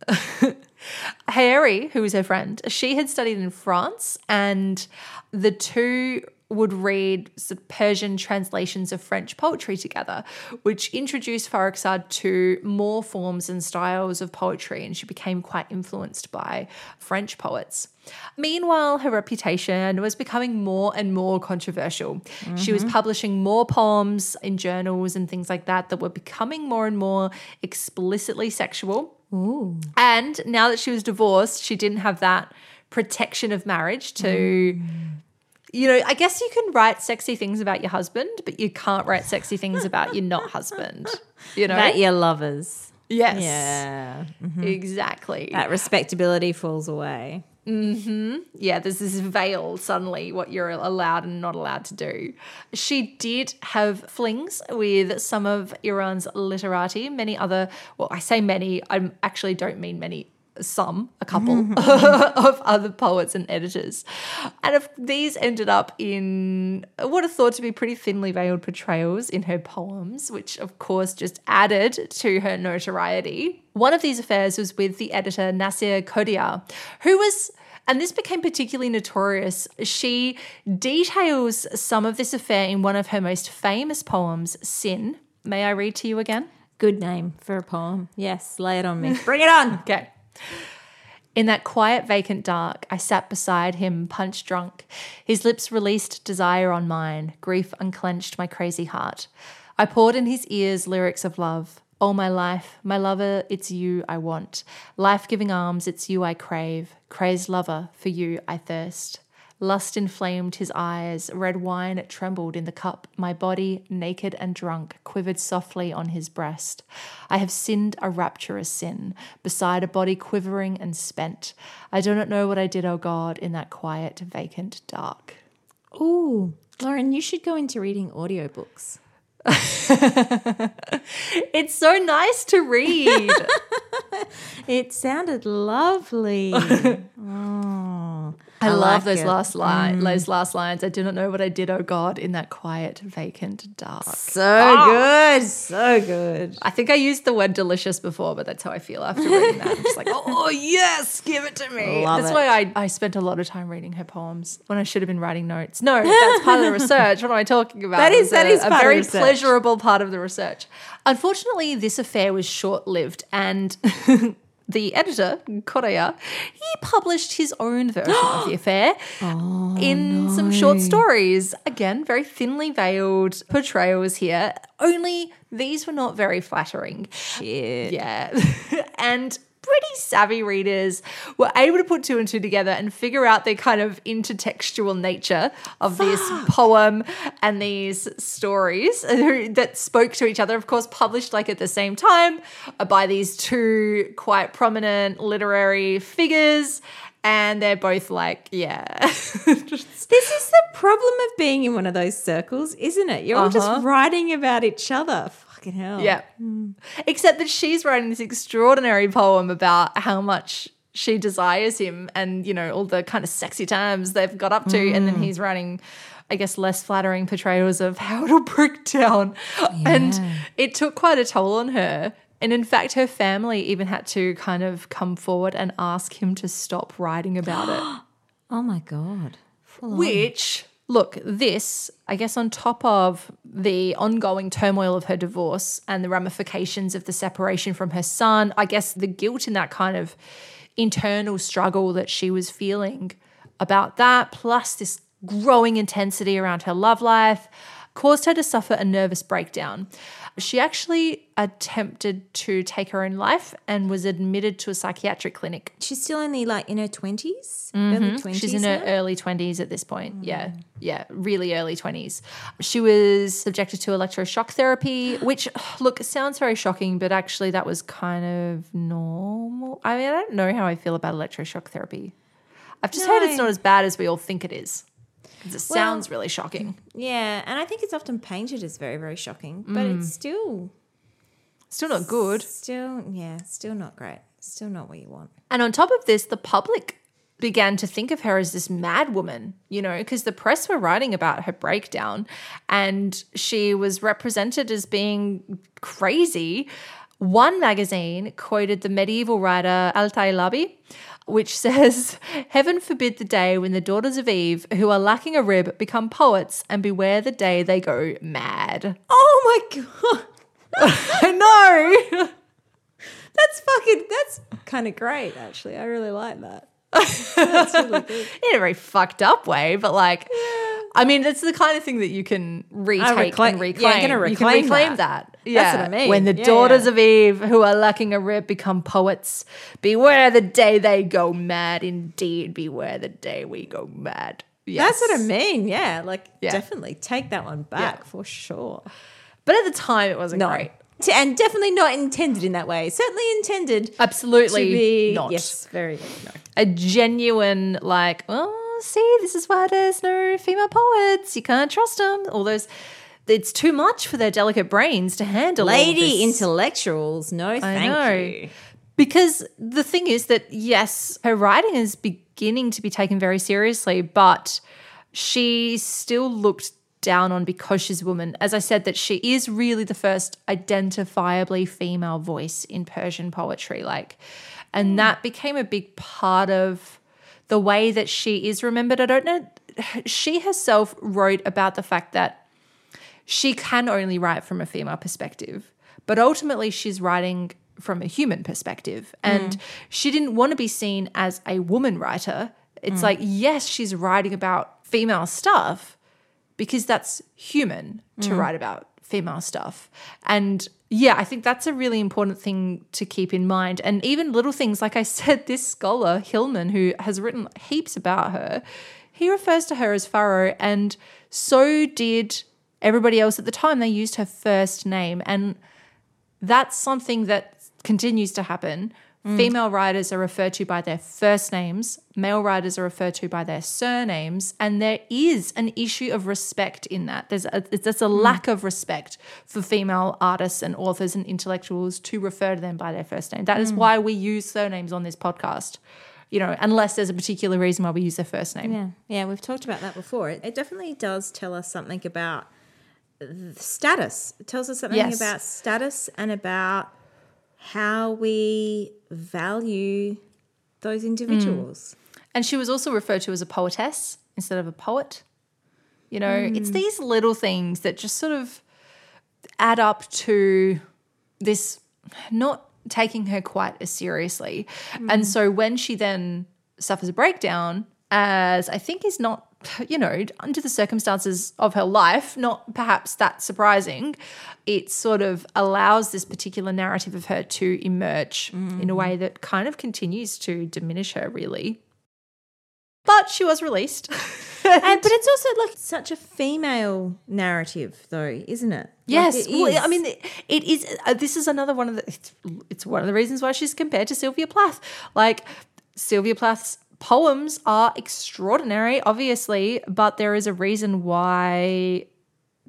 S4: Harry, who was her friend, she had studied in France, and the two would read Persian translations of French poetry together, which introduced Farrokhzad to more forms and styles of poetry, and she became quite influenced by French poets. Meanwhile, her reputation was becoming more and more controversial. She was mm-hmm. publishing more poems in journals and things like that that were becoming more and more explicitly sexual. And now that she was divorced, she didn't have that protection of marriage to, mm. You know, I guess you can write sexy things about your husband, but you can't write sexy things about your not husband. You know?
S3: about your lovers.
S4: yes.
S3: Yeah. Mm-hmm.
S4: Exactly.
S3: That respectability falls away. Mm-hmm.
S4: yeah, there's this veil suddenly what you're allowed and not allowed to do. She did have flings with some of Iran's literati, many other, well, I say many, I actually don't mean many. Some, a couple mm-hmm. of other poets and editors. And if these ended up in what are thought to be pretty thinly veiled portrayals in her poems, which of course just added to her notoriety. One of these affairs was with the editor Nasser Khodayar, who was and this became particularly notorious. She details some of this affair in one of her most famous poems, Sin. May I read to you again?
S3: Good name for a poem. Yes, lay it on me. Bring it on.
S4: Okay. In that quiet, vacant dark, I sat beside him, punch drunk. His lips released desire on mine. Grief unclenched my crazy heart. I poured in his ears lyrics of love. All my life, my lover, it's you I want. Life giving arms, it's you I crave. Crazed lover, for you I thirst. Lust inflamed his eyes, red wine trembled in the cup. My body, naked and drunk, quivered softly on his breast. I have sinned a rapturous sin, beside a body quivering and spent. I do not know what I did, O God, in that quiet, vacant dark.
S3: Ooh, Lauren, you should go into reading audiobooks.
S4: It's so nice to read.
S3: It sounded lovely. oh,
S4: I, love
S3: like
S4: those
S3: it.
S4: last line, mm. those last lines. I do not know what I did, oh God, in that quiet, vacant dark.
S3: So ah! good. So good.
S4: I think I used the word delicious before, but that's how I feel after reading that. I'm just like, oh yes, give it to me.
S3: Love
S4: that's
S3: it.
S4: why I, I spent a lot of time reading her poems when I should have been writing notes. No, that's part of the research. What am I talking about?
S3: That is- that
S4: a,
S3: is
S4: a very pleasurable part of the research. Unfortunately, this affair was short lived and. The editor, Khodayar, he published his own version of the affair
S3: Oh,
S4: in some short stories. Again, very thinly veiled portrayals here. Only these were not very flattering.
S3: Shit.
S4: Yeah. and pretty savvy readers were able to put two and two together and figure out the kind of intertextual nature of this poem and these stories that spoke to each other. Of course, published like at the same time uh, by these two quite prominent literary figures. And they're both like, yeah.
S3: This is the problem of being in one of those circles, isn't it? You're all
S4: Uh-huh.
S3: just writing about each other. Fucking hell.
S4: Yeah. Except that she's writing this extraordinary poem about how much she desires him and, you know, all the kind of sexy times they've got up to. And then mm. he's writing, I guess, less flattering portrayals of how it'll break down. And it took quite a toll on her. And in fact, her family even had to kind of come forward and ask him to stop writing about it.
S3: Oh my God. Full on.
S4: Look, this, I guess, on top of the ongoing turmoil of her divorce and the ramifications of the separation from her son, I guess the guilt in that kind of internal struggle that she was feeling about that, plus this growing intensity around her love life, caused her to suffer a nervous breakdown. She actually attempted to take her own life and was admitted to a psychiatric clinic.
S3: She's still only like in her 20s? Early 20s?
S4: Mm-hmm. She's in her early 20s at this point. Yeah. Yeah. Really early 20s. She was subjected to electroshock therapy, which, look, sounds very shocking, but actually that was kind of normal. I mean, I don't know how I feel about electroshock therapy. I've just heard it's not as bad as we all think it is. 'Cause it sounds really shocking.
S3: Yeah, and I think it's often painted as very, very shocking, but
S4: Mm.
S3: it's still,
S4: Still not good.
S3: still, yeah, still not great. Still not what you want.
S4: And on top of this, the public began to think of her as this mad woman, you know, because the press were writing about her breakdown and she was represented as being crazy. One magazine quoted the medieval writer al-Tha'alibi, which says, Heaven forbid the day when the daughters of Eve, who are lacking a rib, become poets, and beware the day they go mad.
S3: Oh my God.
S4: I know.
S3: That's fucking, that's kind of great, actually. I really like that.
S4: in a very fucked up way, but like, I mean, it's the kind of thing that you can retake
S3: reclaim-
S4: and
S3: yeah,
S4: reclaim.
S3: I'm gonna
S4: you can
S3: reclaim
S4: reclaim
S3: that.
S4: that. Yeah.
S3: That's what I mean.
S4: When the
S3: Yeah,
S4: daughters
S3: yeah.
S4: of Eve, who are lacking a rib, become poets, beware the day they go mad. Indeed, beware the day we go mad. Yes.
S3: That's what I mean. Yeah, like
S4: Yeah.
S3: definitely take that one back
S4: Yeah.
S3: for sure.
S4: But at the time, it wasn't
S3: No.
S4: great.
S3: And definitely not intended in that way. Certainly intended
S4: Absolutely
S3: to be
S4: not.
S3: Yes, very no.
S4: a genuine like, oh, see, this is why there's no female poets. You can't trust them. All those, it's too much for their delicate brains to handle.
S3: Lady intellectuals, no thank
S4: know.
S3: you.
S4: Because the thing is that yes, her writing is beginning to be taken very seriously, but she still looked down on because she's a woman. As I said, that she is really the first identifiably female voice in Persian poetry. Like, and mm. that became a big part of the way that she is remembered. I don't know. She herself wrote about the fact that she can only write from a female perspective, but ultimately she's writing from a human perspective. Mm. And she didn't want to be seen as a woman writer. It's mm. like, yes, she's writing about female stuff because that's human to mm. write about female stuff. And yeah, I think that's a really important thing to keep in mind. And even little things, like I said, this scholar, Hillmann, who has written heaps about her, he refers to her as Forough, and so did everybody else at the time. They used her first name, and that's something that continues to happen. Mm. Female writers are referred to by their first names, male writers are referred to by their surnames, and there is an issue of respect in that. There's a, there's a mm. lack of respect for female artists and authors and intellectuals to refer to them by their first name. That is mm. why we use surnames on this podcast, you know, unless there's a particular reason why we use their first name.
S3: Yeah, yeah, we've talked about that before. It, it definitely does tell us something about uh, status. It tells us something
S4: Yes.
S3: about status and about how we value those individuals. Mm.
S4: And she was also referred to as a poetess instead of a poet. You know, it's mm. these little things that just sort of add up to this not taking her quite as seriously. And mm. so when she then suffers a breakdown, as I think is not, you know, under the circumstances of her life, not perhaps that surprising, it sort of allows this particular narrative of her to emerge in a way that kind of continues to diminish her, really. But she was released.
S3: And, but it's also like such a female narrative, though, isn't it? Like,
S4: Yes,
S3: it
S4: well. I mean, it- it is. Uh, this is another one of the. It's, it's one of the reasons why she's compared to Sylvia Plath. Like Sylvia Plath's poems are extraordinary, obviously, but there is a reason why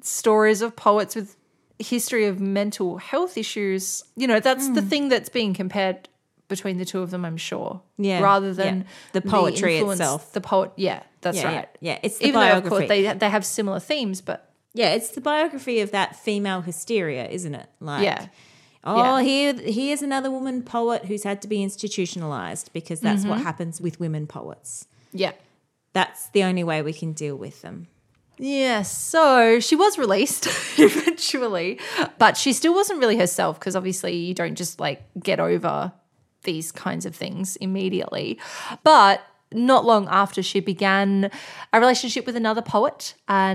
S4: stories of poets with history of mental health issues. You know, that's the hmm. thing that's being compared between the two of them. I'm sure.
S3: Yeah,
S4: rather than
S3: yeah. The poetry
S4: influence-
S3: itself.
S4: The poet. Yeah, that's
S3: Yeah, yeah,
S4: right.
S3: yeah. It's the
S4: even though of course they they have similar themes, but
S3: yeah, it's the biography of that female hysteria, isn't it? Like,
S4: Yeah.
S3: Oh,
S4: Yeah.
S3: here, here's another woman poet who's had to be institutionalized because that's
S4: Mm-hmm.
S3: what happens with women poets.
S4: yeah.
S3: That's the only way we can deal with them.
S4: Yes, so she was released eventually, but she still wasn't really herself because obviously you don't just like get over these kinds of things immediately. But not long after, she began a relationship with another poet, uh,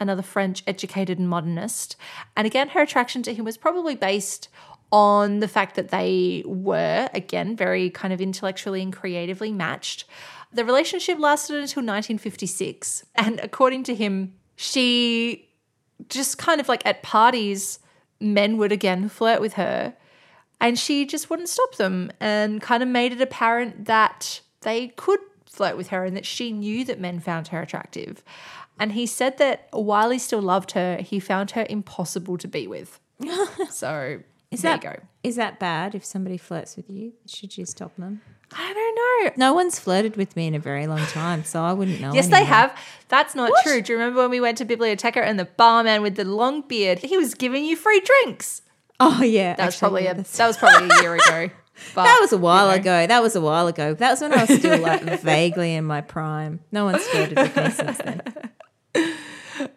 S4: another French educated modernist. And again, her attraction to him was probably based on the fact that they were, again, very kind of intellectually and creatively matched. The relationship lasted until 1956. And according to him, she just kind of like at parties, men would again flirt with her. And she just wouldn't stop them and kind of made it apparent that they could flirt with her and that she knew that men found her attractive. And he said that while he still loved her, he found her impossible to be with. So
S3: Is
S4: there
S3: that
S4: you go.
S3: is that bad if somebody flirts with you? Should you stop them?
S4: I don't know.
S3: No one's flirted with me in a very long time, so I wouldn't know.
S4: Yes, they have. That's not true. Do you remember when we went to Biblioteca and the barman with the long beard, he was giving you free drinks?
S3: Oh yeah,
S4: That was probably a, that was probably a year ago. But,
S3: That was a while
S4: you know.
S3: ago. That was a while ago. That was when I was still like vaguely in my prime. No one's flirted with me since then.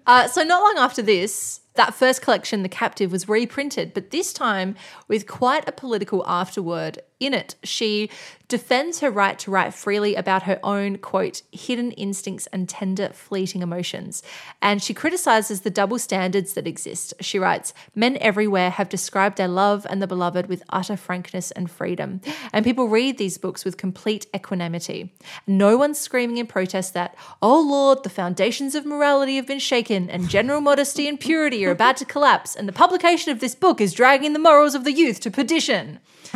S4: Uh, so not long after this, that first collection, The Captive, was reprinted, but this time with quite a political afterword in it. She defends her right to write freely about her own, quote, hidden instincts and tender, fleeting emotions. And she criticizes the double standards that exist. She writes, Men everywhere have described their love and the beloved with utter frankness and freedom. And people read these books with complete equanimity. No one's screaming in protest that, oh Lord, the foundations of morality have been shaken and general modesty and purity are about to collapse, and the publication of this book is dragging the morals of the youth to perdition.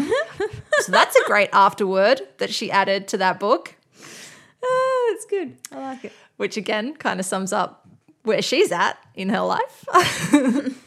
S4: so that's a great afterword that she added to that book,
S3: Oh, it's good. I like it.
S4: which again kind of sums up where she's at in her life.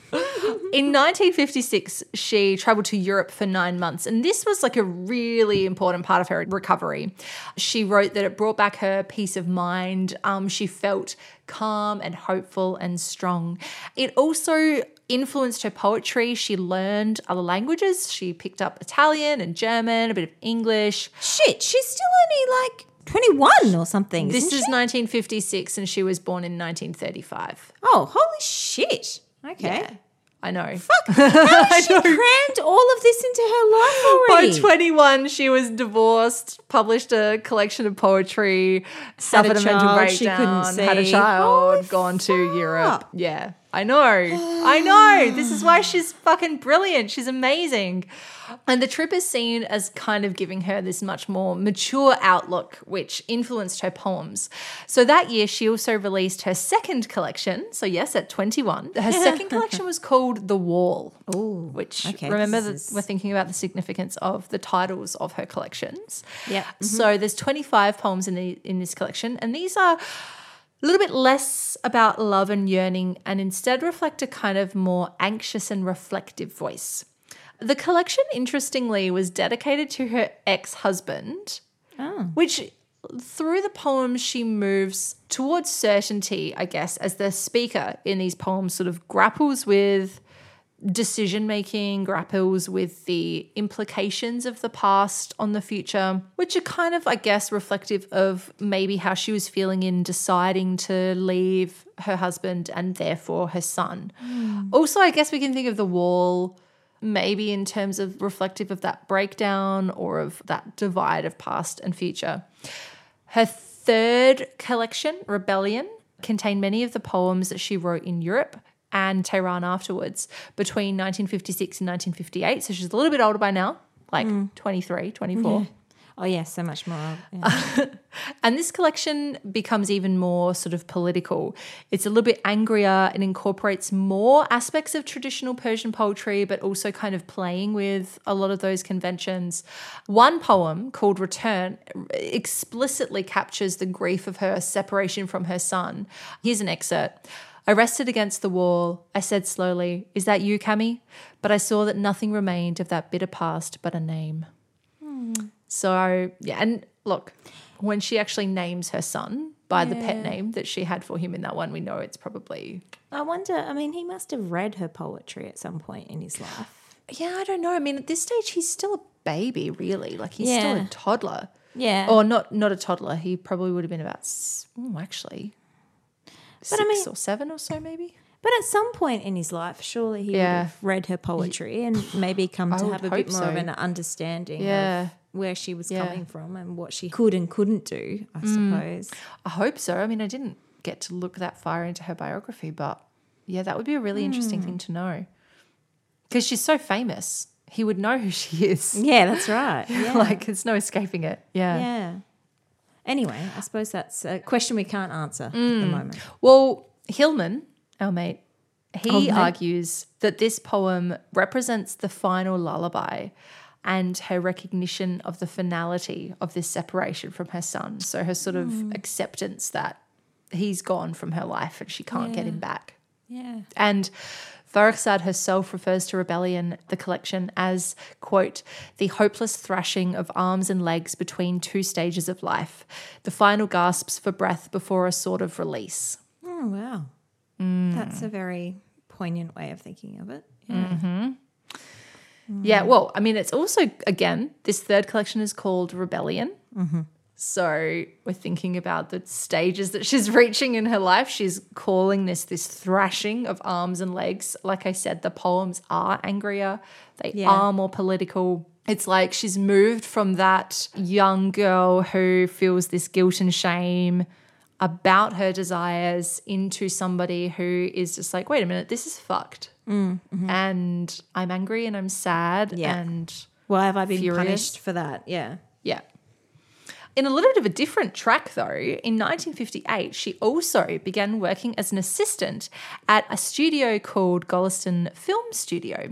S4: In 1956, she traveled to Europe for nine months, and this was like a really important part of her recovery. She wrote that it brought back her peace of mind. Um, she felt calm and hopeful and strong. It also influenced her poetry. She learned other languages. She picked up Italian and German, a bit of English.
S3: Shit, she's still only like 21 or something.
S4: This is
S3: she?
S4: 1956, and she was born in 1935.
S3: Oh, holy shit. Okay.
S4: Yeah, I know. Fuck.
S3: How she crammed all of this into her life already?
S4: By 21, she was divorced, published a collection of poetry, suffered a, mental
S3: child she
S4: breakdown,
S3: couldn't
S4: had a
S3: oh,
S4: child,
S3: Holy
S4: gone to. Europe. Yeah. I know. I know. This is why she's fucking brilliant. She's amazing. And the trip is seen as kind of giving her this much more mature outlook, which influenced her poems. So that year, she also released her second collection. So, yes, at 21. Her second collection was called The Wall.
S3: Ooh,
S4: Which,
S3: okay,
S4: remember, that
S3: is-
S4: we're thinking about the significance of the titles of her collections.
S3: Yep.
S4: So mm-hmm. there's 25 poems in the in this collection, and these are a little bit less about love and yearning, and instead reflect a kind of more anxious and reflective voice. The collection, interestingly, was dedicated to her ex-husband, oh. which through the poems she moves towards certainty, I guess, as the speaker in these poems sort of grapples with decision making, grapples with the implications of the past on the future, which are kind of, I guess, reflective of maybe how she was feeling in deciding to leave her husband and therefore her son. Hmm. Also, I guess we can think of the wall maybe in terms of reflective of that breakdown or of that divide of past and future. Her third collection, Rebellion, contained many of the poems that she wrote in Europe and Tehran afterwards between 1956 and 1958. So she's a little bit older by now, like mm. 23, 24.
S3: Oh yeah, so much more. yeah.
S4: And this collection becomes even more sort of political. It's a little bit angrier. It incorporates more aspects of traditional Persian poetry, but also kind of playing with a lot of those conventions. One poem called Return explicitly captures the grief of her separation from her son. Here's an excerpt. I rested against the wall. I said slowly, Is that you, Cami? But I saw that nothing remained of that bitter past but a name. So yeah, and look, when she actually names her son by the pet name that she had for him in that one, we know it's probably
S3: I wonder. I mean, he must have read her poetry at some point in his life.
S4: yeah, I don't know. I mean, at this stage, he's still a baby, really. Like he's still a toddler.
S3: Yeah.
S4: Or not not a toddler. He probably would have been about oh, actually six
S3: I mean-
S4: or seven or so, maybe.
S3: But at some point in his life, surely he
S4: Yeah.
S3: would have read her poetry and maybe come to have a bit more of an understanding
S4: Yeah.
S3: of where she was
S4: Yeah.
S3: coming from and what she could and couldn't do, I mm. suppose.
S4: I hope so. I mean, I didn't get to look that far into her biography, but yeah, that would be a really interesting thing mm. to know. Because she's so famous, he would know who she is.
S3: Yeah, that's right. Yeah.
S4: like, there's no escaping it. Yeah.
S3: yeah. Anyway, I suppose that's a question we can't answer at the mm. moment.
S4: Well, Hillmann, our mate, he
S3: Oh,
S4: argues that this poem represents the final lullaby and her recognition of the finality of this separation from her son. So her sort of hmm. acceptance that he's gone from her life and she can't get him back.
S3: Yeah.
S4: And Farrokhzad herself refers to rebellion, the collection, as, quote, the hopeless thrashing of arms and legs between two stages of life, the final gasps for breath before a sort of release.
S3: Oh, wow. Hmm. That's a very poignant way of thinking of it. Yeah. Mm-hmm.
S4: Yeah, hmm. well, I mean, it's also, again, this third collection is called Rebellion. Mm-hmm. So we're thinking about the stages that she's reaching in her life. She's calling this this thrashing of arms and legs. Like I said, the poems are angrier, they
S3: Yeah.
S4: are more political. It's like she's moved from that young girl who feels this guilt and shame about her desires into somebody who is just like, wait a minute, this is fucked. Mm, mm-hmm. And I'm angry and I'm sad.
S3: Yeah.
S4: And
S3: Why have I been
S4: Furious.
S3: punished for that? Yeah.
S4: yeah. In a little bit of a different track, though, in 1958, she also began working as an assistant at a studio called Golestan Film Studio.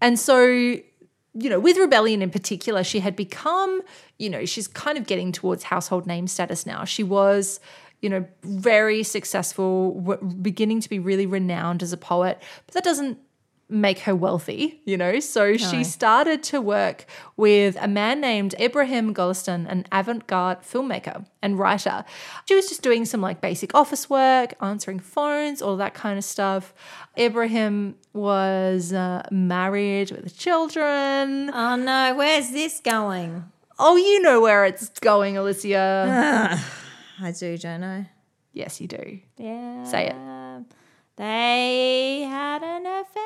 S4: And so, you know, with Rebellion in particular, she had become, you know, she's kind of getting towards household name status now. She was, you know, very successful, w- beginning to be really renowned as a poet, but that doesn't make her wealthy, you know? So she started to work with a man named Ibrahim Golestan, an avant garde filmmaker and writer. She was just doing some like basic office work, answering phones, all that kind of stuff. Ibrahim was uh, married with children.
S3: Oh no, where's this going?
S4: Oh, you know where it's going, Alicia.
S3: I do, don't I?
S4: yes, you do.
S3: Yeah.
S4: Say it.
S3: They had an affair.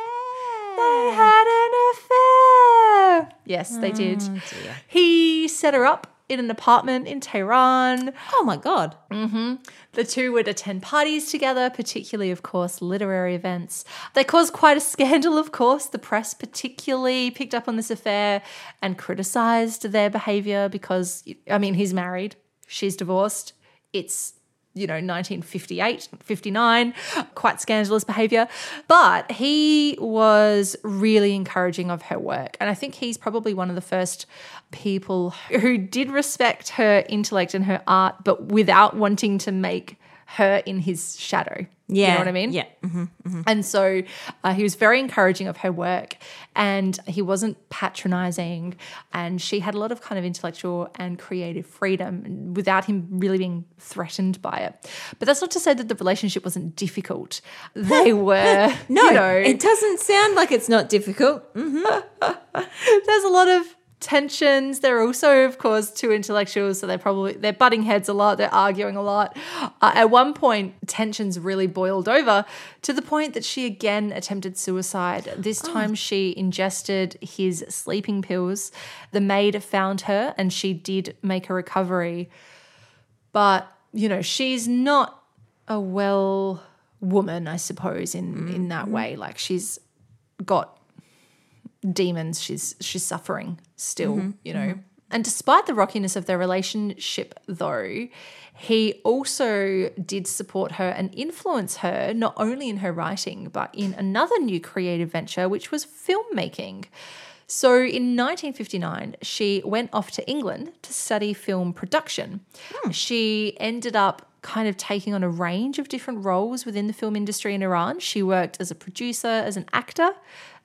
S4: They had an affair. Yes, they oh, did.
S3: Oh, dear.
S4: He set her up in an apartment in Tehran.
S3: Oh my god. Mm-hmm.
S4: The two would attend parties together, particularly, of course, literary events. They caused quite a scandal, of course. The press particularly picked up on this affair and criticized their behavior because, I mean, he's married, she's divorced. It's you know 1958 59 quite scandalous behavior but he was really encouraging of her work. And i think he's probably one of the first people who did respect her intellect and her art but without wanting to make her in his shadow you know what i mean
S3: Yeah. Mm-hmm, mm-hmm.
S4: and so uh, he was very encouraging of her work and he wasn't patronizing. And she had a lot of kind of intellectual and creative freedom without him really being threatened by it. But that's not to say that the relationship wasn't difficult. They were,
S3: No,
S4: you know,
S3: it doesn't sound like it's not difficult. Mm-hmm.
S4: there's a lot of tensions. They're also of course two intellectuals so they're probably they're butting heads a lot. They're arguing a lot. Uh, at one point tensions really boiled over to the point that she again attempted suicide. This time she ingested his sleeping pills. The maid found her and she did make a recovery. But you know she's not a well woman i suppose in in that way. Like she's got demons she's she's suffering still mm-hmm. you know. Mm-hmm. And despite the rockiness of their relationship though he also did support her and influence her not only in her writing but in another new creative venture which was filmmaking. So in 1959 she went off to england to study film production. Hmm. She ended up kind of taking on a range of different roles within the film industry in Iran. She worked as a producer, as an actor,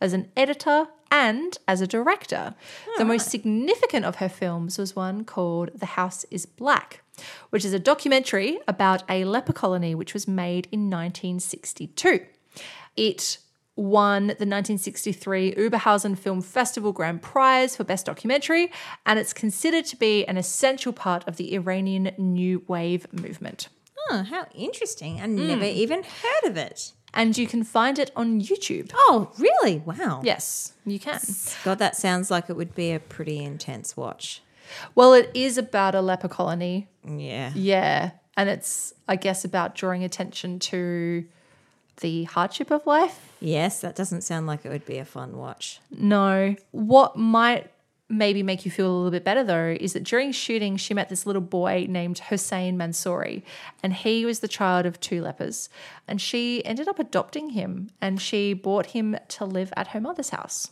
S4: as an editor, and as a director. the ah. most significant of her films was one called The House is Black, which is a documentary about a leper colony which was made in 1962. It won the 1963 Oberhausen Film Festival Grand Prize for Best Documentary, and it's considered to be an essential part of the Iranian New Wave movement.
S3: Oh, how interesting. I hmm. never even heard of it.
S4: And you can find it on YouTube.
S3: Oh, really? Wow.
S4: Yes, you can.
S3: God, that sounds like it would be a pretty intense watch.
S4: Well, it is about a leper colony.
S3: Yeah.
S4: Yeah. And it's, I guess, about drawing attention to the hardship of life.
S3: Yes, that doesn't sound like it would be a fun watch.
S4: No. What might maybe make you feel a little bit better though is that during shooting she met this little boy named Hussein Mansouri and he was the child of two lepers and she ended up adopting him and she brought him to live at her mother's house.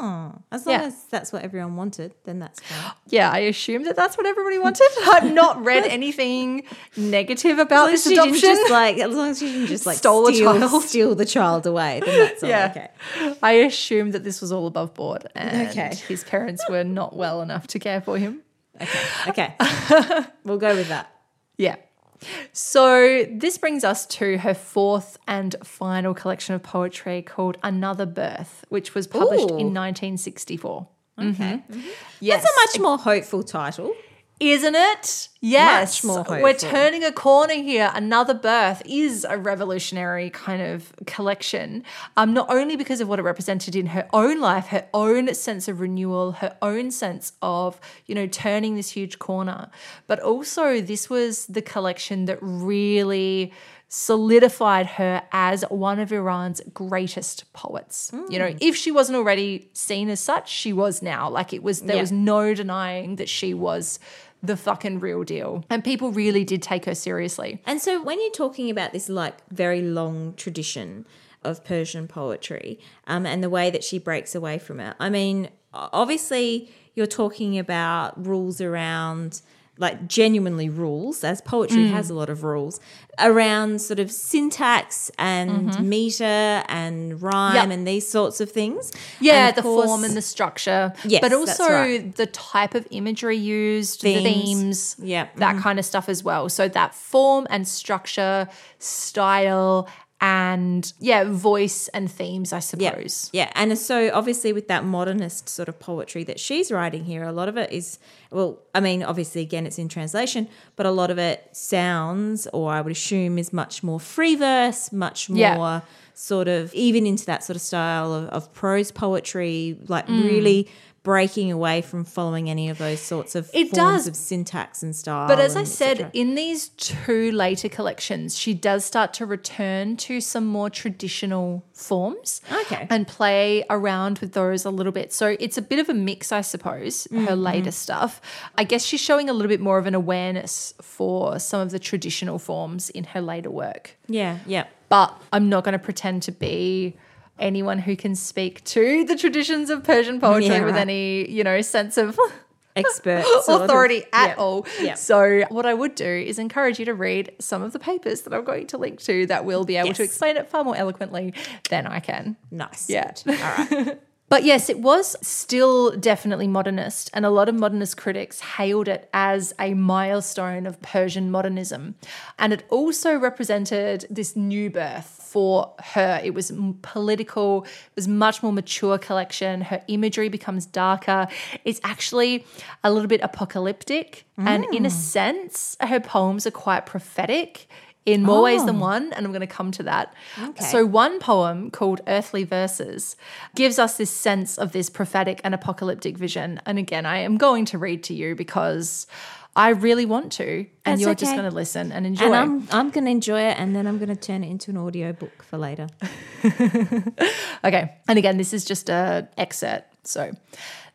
S3: Oh, as long
S4: Yeah.
S3: as that's what everyone wanted, then that's fine.
S4: Yeah, I assume that that's what everybody wanted. I've not read anything negative about this
S3: long as she
S4: adoption.
S3: just like, as long as she didn't just like
S4: Stole
S3: steal,
S4: child.
S3: steal the child away, then that's all
S4: Yeah.
S3: okay.
S4: I assume that this was all above board and
S3: Okay.
S4: his parents were not well enough to care for him.
S3: Okay, Okay, we'll go with that.
S4: Yeah. So this brings us to her fourth and final collection of poetry called Another Birth, which was published
S3: Ooh.
S4: in 1964.
S3: Okay,
S4: Yes.
S3: that's a much more hopeful title.
S4: Isn't it? Yes.
S3: Much more
S4: We're turning a corner here. Another Birth is a revolutionary kind of collection, um, not only because of what it represented in her own life, her own sense of renewal, her own sense of, you know, turning this huge corner, but also this was the collection that really solidified her as one of Iran's greatest poets. You know, if she wasn't already seen as such, she was now. Like it was there
S3: Yeah.
S4: was no denying that she was the fucking real deal. And people really did take her seriously.
S3: And so when you're talking about this like very long tradition of Persian poetry um, and the way that she breaks away from it, I mean, obviously you're talking about rules around like genuinely rules, as poetry
S4: Mm.
S3: has a lot of rules around sort of syntax and meter and rhyme
S4: Mm-hmm. Yep.
S3: and these sorts of things.
S4: Yeah,
S3: of
S4: the
S3: course-
S4: form and the structure.
S3: Yes,
S4: but also
S3: right.
S4: the type of imagery used, the
S3: Themes.
S4: themes,
S3: Yep.
S4: that kind of stuff as well. So that form and structure, style, and yeah, voice and themes, I
S3: Yeah,
S4: suppose.
S3: yeah, and so obviously with that modernist sort of poetry that she's writing here, a lot of it is well, I mean, obviously again it's in translation, but a lot of it sounds, or I would assume, is much more free verse, much more
S4: Yeah.
S3: sort of even into that sort of style of, of prose poetry, like
S4: Mm.
S3: really breaking away from following any of those sorts of
S4: It
S3: forms
S4: does.
S3: of syntax and style.
S4: But as I said, in these two later collections, she does start to return to some more traditional forms.
S3: Okay.
S4: And play around with those a little bit. So it's a bit of a mix, I suppose, her
S3: Mm-hmm.
S4: later stuff. I guess she's showing a little bit more of an awareness for some of the traditional forms in her later work.
S3: yeah, yeah.
S4: But I'm not going to pretend to be anyone who can speak to the traditions of Persian poetry
S3: Yeah,
S4: with
S3: right.
S4: any, you know, sense of
S3: Expert sort of-
S4: authority at
S3: yeah.
S4: all.
S3: Yeah.
S4: So, what I would do is encourage you to read some of the papers that I'm going to link to that will be able to explain it far more eloquently than I can.
S3: Nice.
S4: Yeah.
S3: All right.
S4: But yes, it was still definitely modernist, and a lot of modernist critics hailed it as a milestone of Persian modernism. And it also represented this new birth for her. It was political, it was much more mature collection. Her imagery becomes darker. It's actually a little bit apocalyptic, and in a mm. sense, her poems are quite prophetic. In more ways than oh. one, and I'm going to come to that.
S3: Okay.
S4: So, one poem called Earthly Verses gives us this sense of this prophetic and apocalyptic vision. And again, I am going to read to you because I really want to, and
S3: That's
S4: you're just going to listen and enjoy.
S3: And I'm I'm gonna enjoy it, and then I'm gonna turn it into an audio book for later.
S4: Okay. And again, this is just a excerpt. So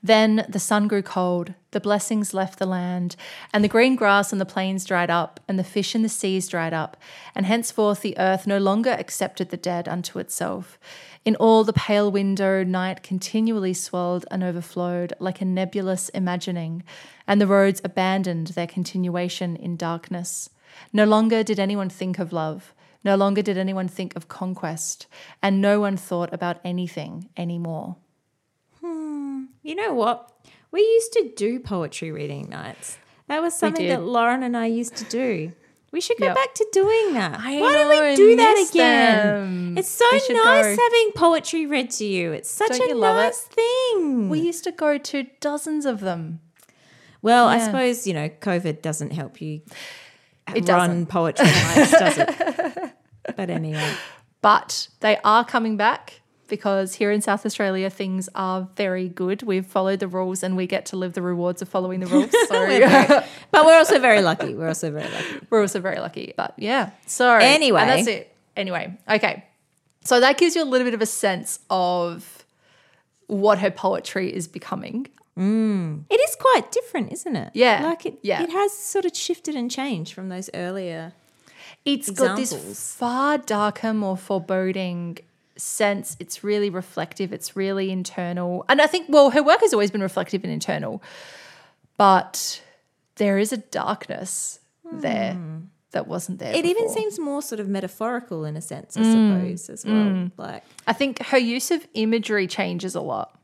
S4: then the sun grew cold, the blessings left the land, and the green grass on the plains dried up, and the fish in the seas dried up, and henceforth the earth no longer accepted the dead unto itself. In all the pale window, night continually swelled and overflowed like a nebulous imagining, and the roads abandoned their continuation in darkness. No longer did anyone think of love. No longer did anyone think of conquest, and no one thought about anything anymore.
S3: You know what? We used to do poetry reading nights. That was something that Lauren and I used to do. We should go
S4: Yep.
S3: back to doing that.
S4: I
S3: Why don't we do that again?
S4: them.
S3: It's so nice
S4: go.
S3: having poetry read to you. It's such
S4: Don't
S3: a
S4: you love it?
S3: nice thing.
S4: We used to go to dozens of them.
S3: well, I suppose, you know, COVID doesn't help you
S4: It
S3: run
S4: doesn't.
S3: poetry nights, does it? But anyway.
S4: But they are coming back because here in South Australia, things are very good. We've followed the rules and we get to live the rewards of following the rules. So
S3: We're very- but we're also very lucky. We're also very lucky.
S4: we're also very lucky. But yeah. So
S3: Anyway.
S4: and that's it. Anyway, okay. So that gives you a little bit of a sense of what her poetry is becoming. Mm.
S3: It is quite different, isn't it?
S4: Yeah,
S3: Like it,
S4: yeah.
S3: it has sort of shifted and changed from those earlier.
S4: It's got this far darker, more foreboding sense. It's really reflective. It's really internal. And I think, well, her work has always been reflective and internal, but there is a darkness hmm. there that wasn't there.
S3: It even seems more sort of metaphorical in a sense, I mm. suppose, as well. Mm. Like,
S4: I think her use of imagery changes a lot.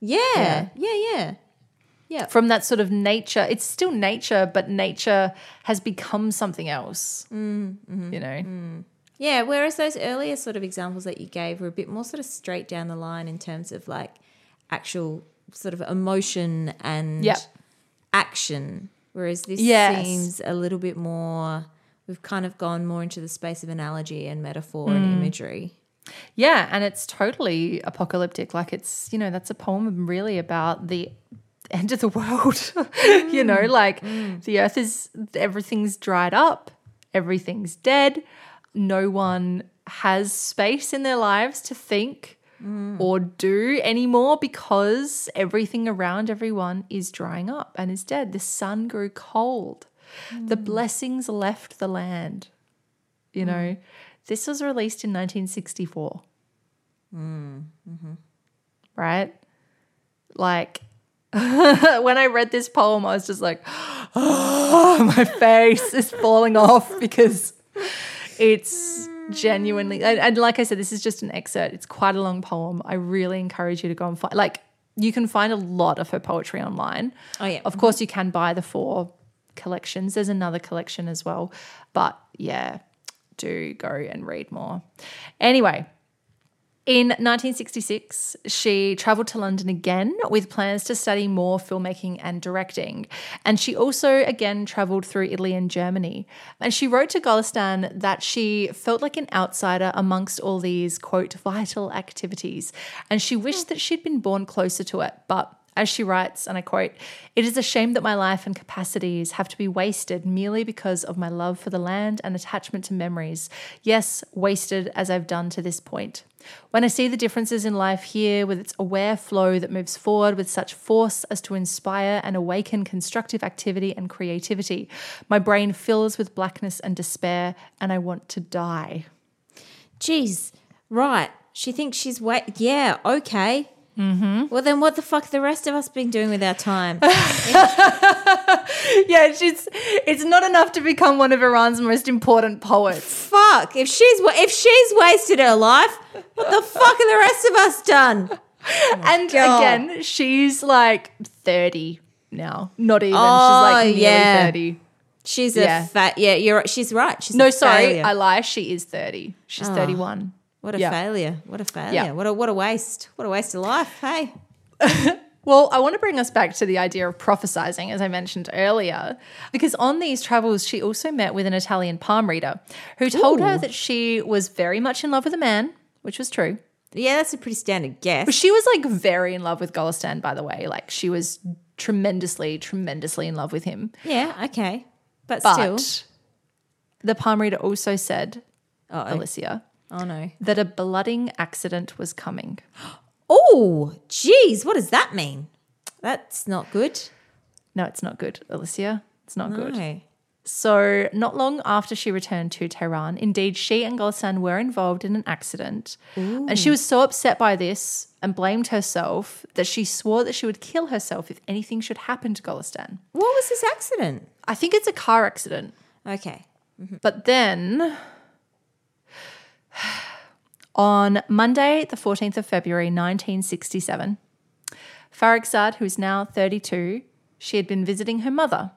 S3: yeah, yeah, yeah. Yeah.
S4: From that sort of nature, it's still nature, but nature has become something else.
S3: Mm, mm-hmm.
S4: You know,
S3: Yeah, whereas those earlier sort of examples that you gave were a bit more sort of straight down the line in terms of like actual sort of emotion and
S4: Yep.
S3: action. Whereas this
S4: Yes.
S3: seems a little bit more, we've kind of gone more into the space of analogy and metaphor and mm. imagery.
S4: Yeah, and it's totally apocalyptic. Like it's, you know, that's a poem really about the end of the world. you know, mm. like mm. the earth is everything's dried up, everything's dead. No one has space in their lives to think or do anymore because everything around everyone is drying up and is dead. The sun grew cold. The hmm. blessings left the land. You hmm. know, this was released in 1964. Hmm. Mm-hmm. Right? Like, when I read this poem, I was just like, oh, my face is falling off because it's genuinely, and, and like I said, this is just an excerpt. It's quite a long poem. I really encourage you to go and find, like, you can find a lot of her poetry online.
S3: Oh, yeah.
S4: Of course, you can buy the four collections. There's another collection as well. But yeah, do go and read more. Anyway, In 1966, she traveled to London again with plans to study more filmmaking and directing. And she also again traveled through Italy and Germany. And she wrote to Golestan that she felt like an outsider amongst all these, quote, vital activities. And she wished hmm. that she'd been born closer to it. But as she writes, and I quote, It is a shame that my life and capacities have to be wasted merely because of my love for the land and attachment to memories. Yes, wasted as I've done to this point. When I see the differences in life here with its aware flow that moves forward with such force as to inspire and awaken constructive activity and creativity, my brain fills with blackness and despair, and I want to die.
S3: Jeez, right. She thinks she's wait. Yeah, okay. Mm-hmm. Well, then what the fuck the rest of us been doing with our time?
S4: Yeah, she's it's not enough to become one of Iran's most important poets.
S3: fuck. If she's if she's wasted her life, what the fuck are the rest of us done?
S4: and
S3: God.
S4: again, she's like 30 now. Not even.
S3: Oh,
S4: she's like nearly
S3: yeah.
S4: 30.
S3: She's a fat. Yeah, you're. right. She's right. She's
S4: No,
S3: a
S4: sorry,
S3: failure.
S4: I lie. She is 30. She's 31.
S3: What a
S4: yeah.
S3: failure. What a failure.
S4: Yeah.
S3: What a what a waste. What a waste of life. Hey.
S4: Well, I want to bring us back to the idea of prophesizing, as I mentioned earlier, because on these travels, she also met with an Italian palm reader who told her that she was very much in love with a man, which was true.
S3: Yeah, that's a pretty standard guess.
S4: But she was like very in love with Golestan, by the way. Like she was tremendously, tremendously in love with him.
S3: yeah. Okay. But,
S4: But
S3: still.
S4: the palm reader also said,
S3: Uh-oh.
S4: Alicia,
S3: Oh no.
S4: that a blooding accident was coming.
S3: Oh, geez. What does that mean? That's not good.
S4: No, it's not good, Alicia. It's not good. So, not long after she returned to Tehran, indeed, she and Golestan were involved in an accident. And she was so upset by this and blamed herself that she swore that she would kill herself if anything should happen to Golestan.
S3: What was this accident?
S4: I think it's a car accident.
S3: Okay. Mm-hmm.
S4: But then on Monday, the 14th of February, 1967, Farrokhzad, who's now 32, she had been visiting her mother.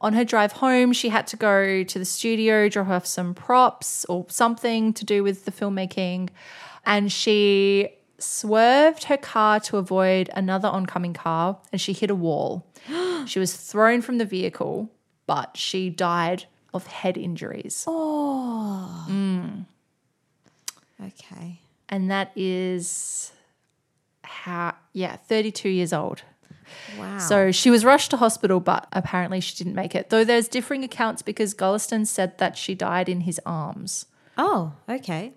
S4: On her drive home, she had to go to the studio, drop off some props or something to do with the filmmaking. And she swerved her car to avoid another oncoming car and she hit a wall. she was thrown from the vehicle, but she died of head injuries.
S3: Okay.
S4: And that is how, yeah, 32 years old.
S3: Wow.
S4: So she was rushed to hospital, but apparently she didn't make it. Though there's differing accounts because Golestan said that she died in his arms,
S3: Oh, okay.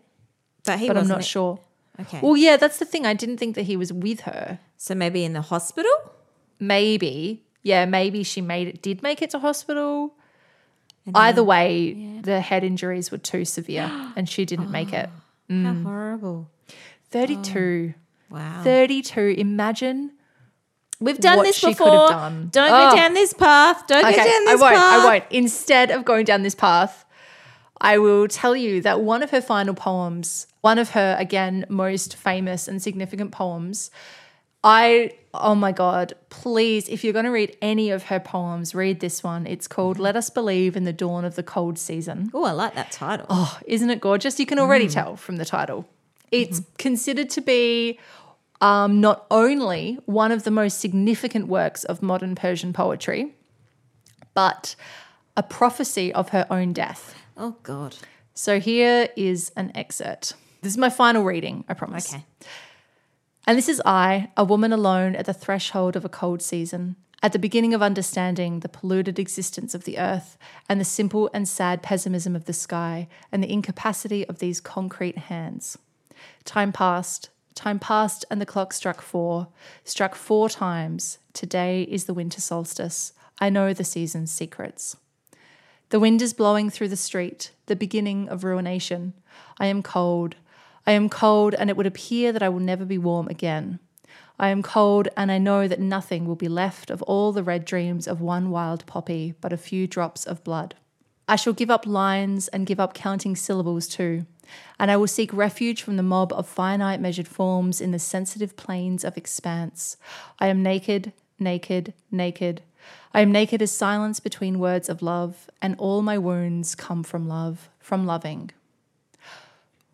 S3: But he
S4: but I'm not sure.
S3: Okay.
S4: Well, yeah, that's the thing. I didn't think that he was with her.
S3: so maybe in the hospital?
S4: Maybe, yeah, maybe she made it, did make it to hospital. Either way, the head injuries were too severe, and she didn't make it.
S3: How mm. horrible.
S4: 32.
S3: Wow.
S4: 32. Imagine
S3: We've done this before.
S4: done.
S3: Don't
S4: Oh.
S3: go down this path. Don't go down this path.
S4: I won't.
S3: path.
S4: I won't. Instead of going down this path, I will tell you that one of her final poems, one of her again most famous and significant poems, I oh my god, please if you're going to read any of her poems, read this one. It's called Let Us Believe in the Dawn of the Cold Season.
S3: Oh, I like that title.
S4: Oh, isn't it gorgeous? You can already tell from the title. It's considered to be um, not only one of the most significant works of modern Persian poetry, but a prophecy of her own death.
S3: Oh, God.
S4: So here is an excerpt. This is my final reading, I promise.
S3: Okay.
S4: And this is I, a woman alone at the threshold of a cold season, at the beginning of understanding the polluted existence of the earth and the simple and sad pessimism of the sky and the incapacity of these concrete hands. Time passed, time passed, and the clock struck four, struck four times. Today is the winter solstice. I know the season's secrets. The wind is blowing through the street, the beginning of ruination. I am cold. I am cold, and it would appear that I will never be warm again. I am cold, and I know that nothing will be left of all the red dreams of one wild poppy but a few drops of blood. I shall give up lines and give up counting syllables too, and I will seek refuge from the mob of finite measured forms in the sensitive plains of expanse. I am naked, naked, naked. I am naked as silence between words of love, and all my wounds come from love, from loving.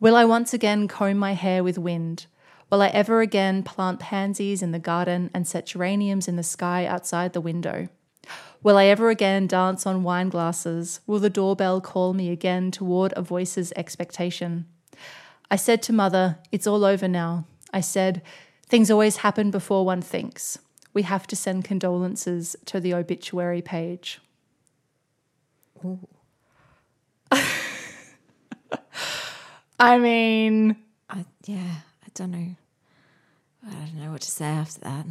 S4: Will I once again comb my hair with wind? Will I ever again plant pansies in the garden and set geraniums in the sky outside the window? Will I ever again dance on wine glasses? Will the doorbell call me again toward a voice's expectation? I said to mother, It's all over now. I said, Things always happen before one thinks. We have to send condolences to the obituary page. I mean,
S3: I, yeah, I don't know. I don't know what to say after that.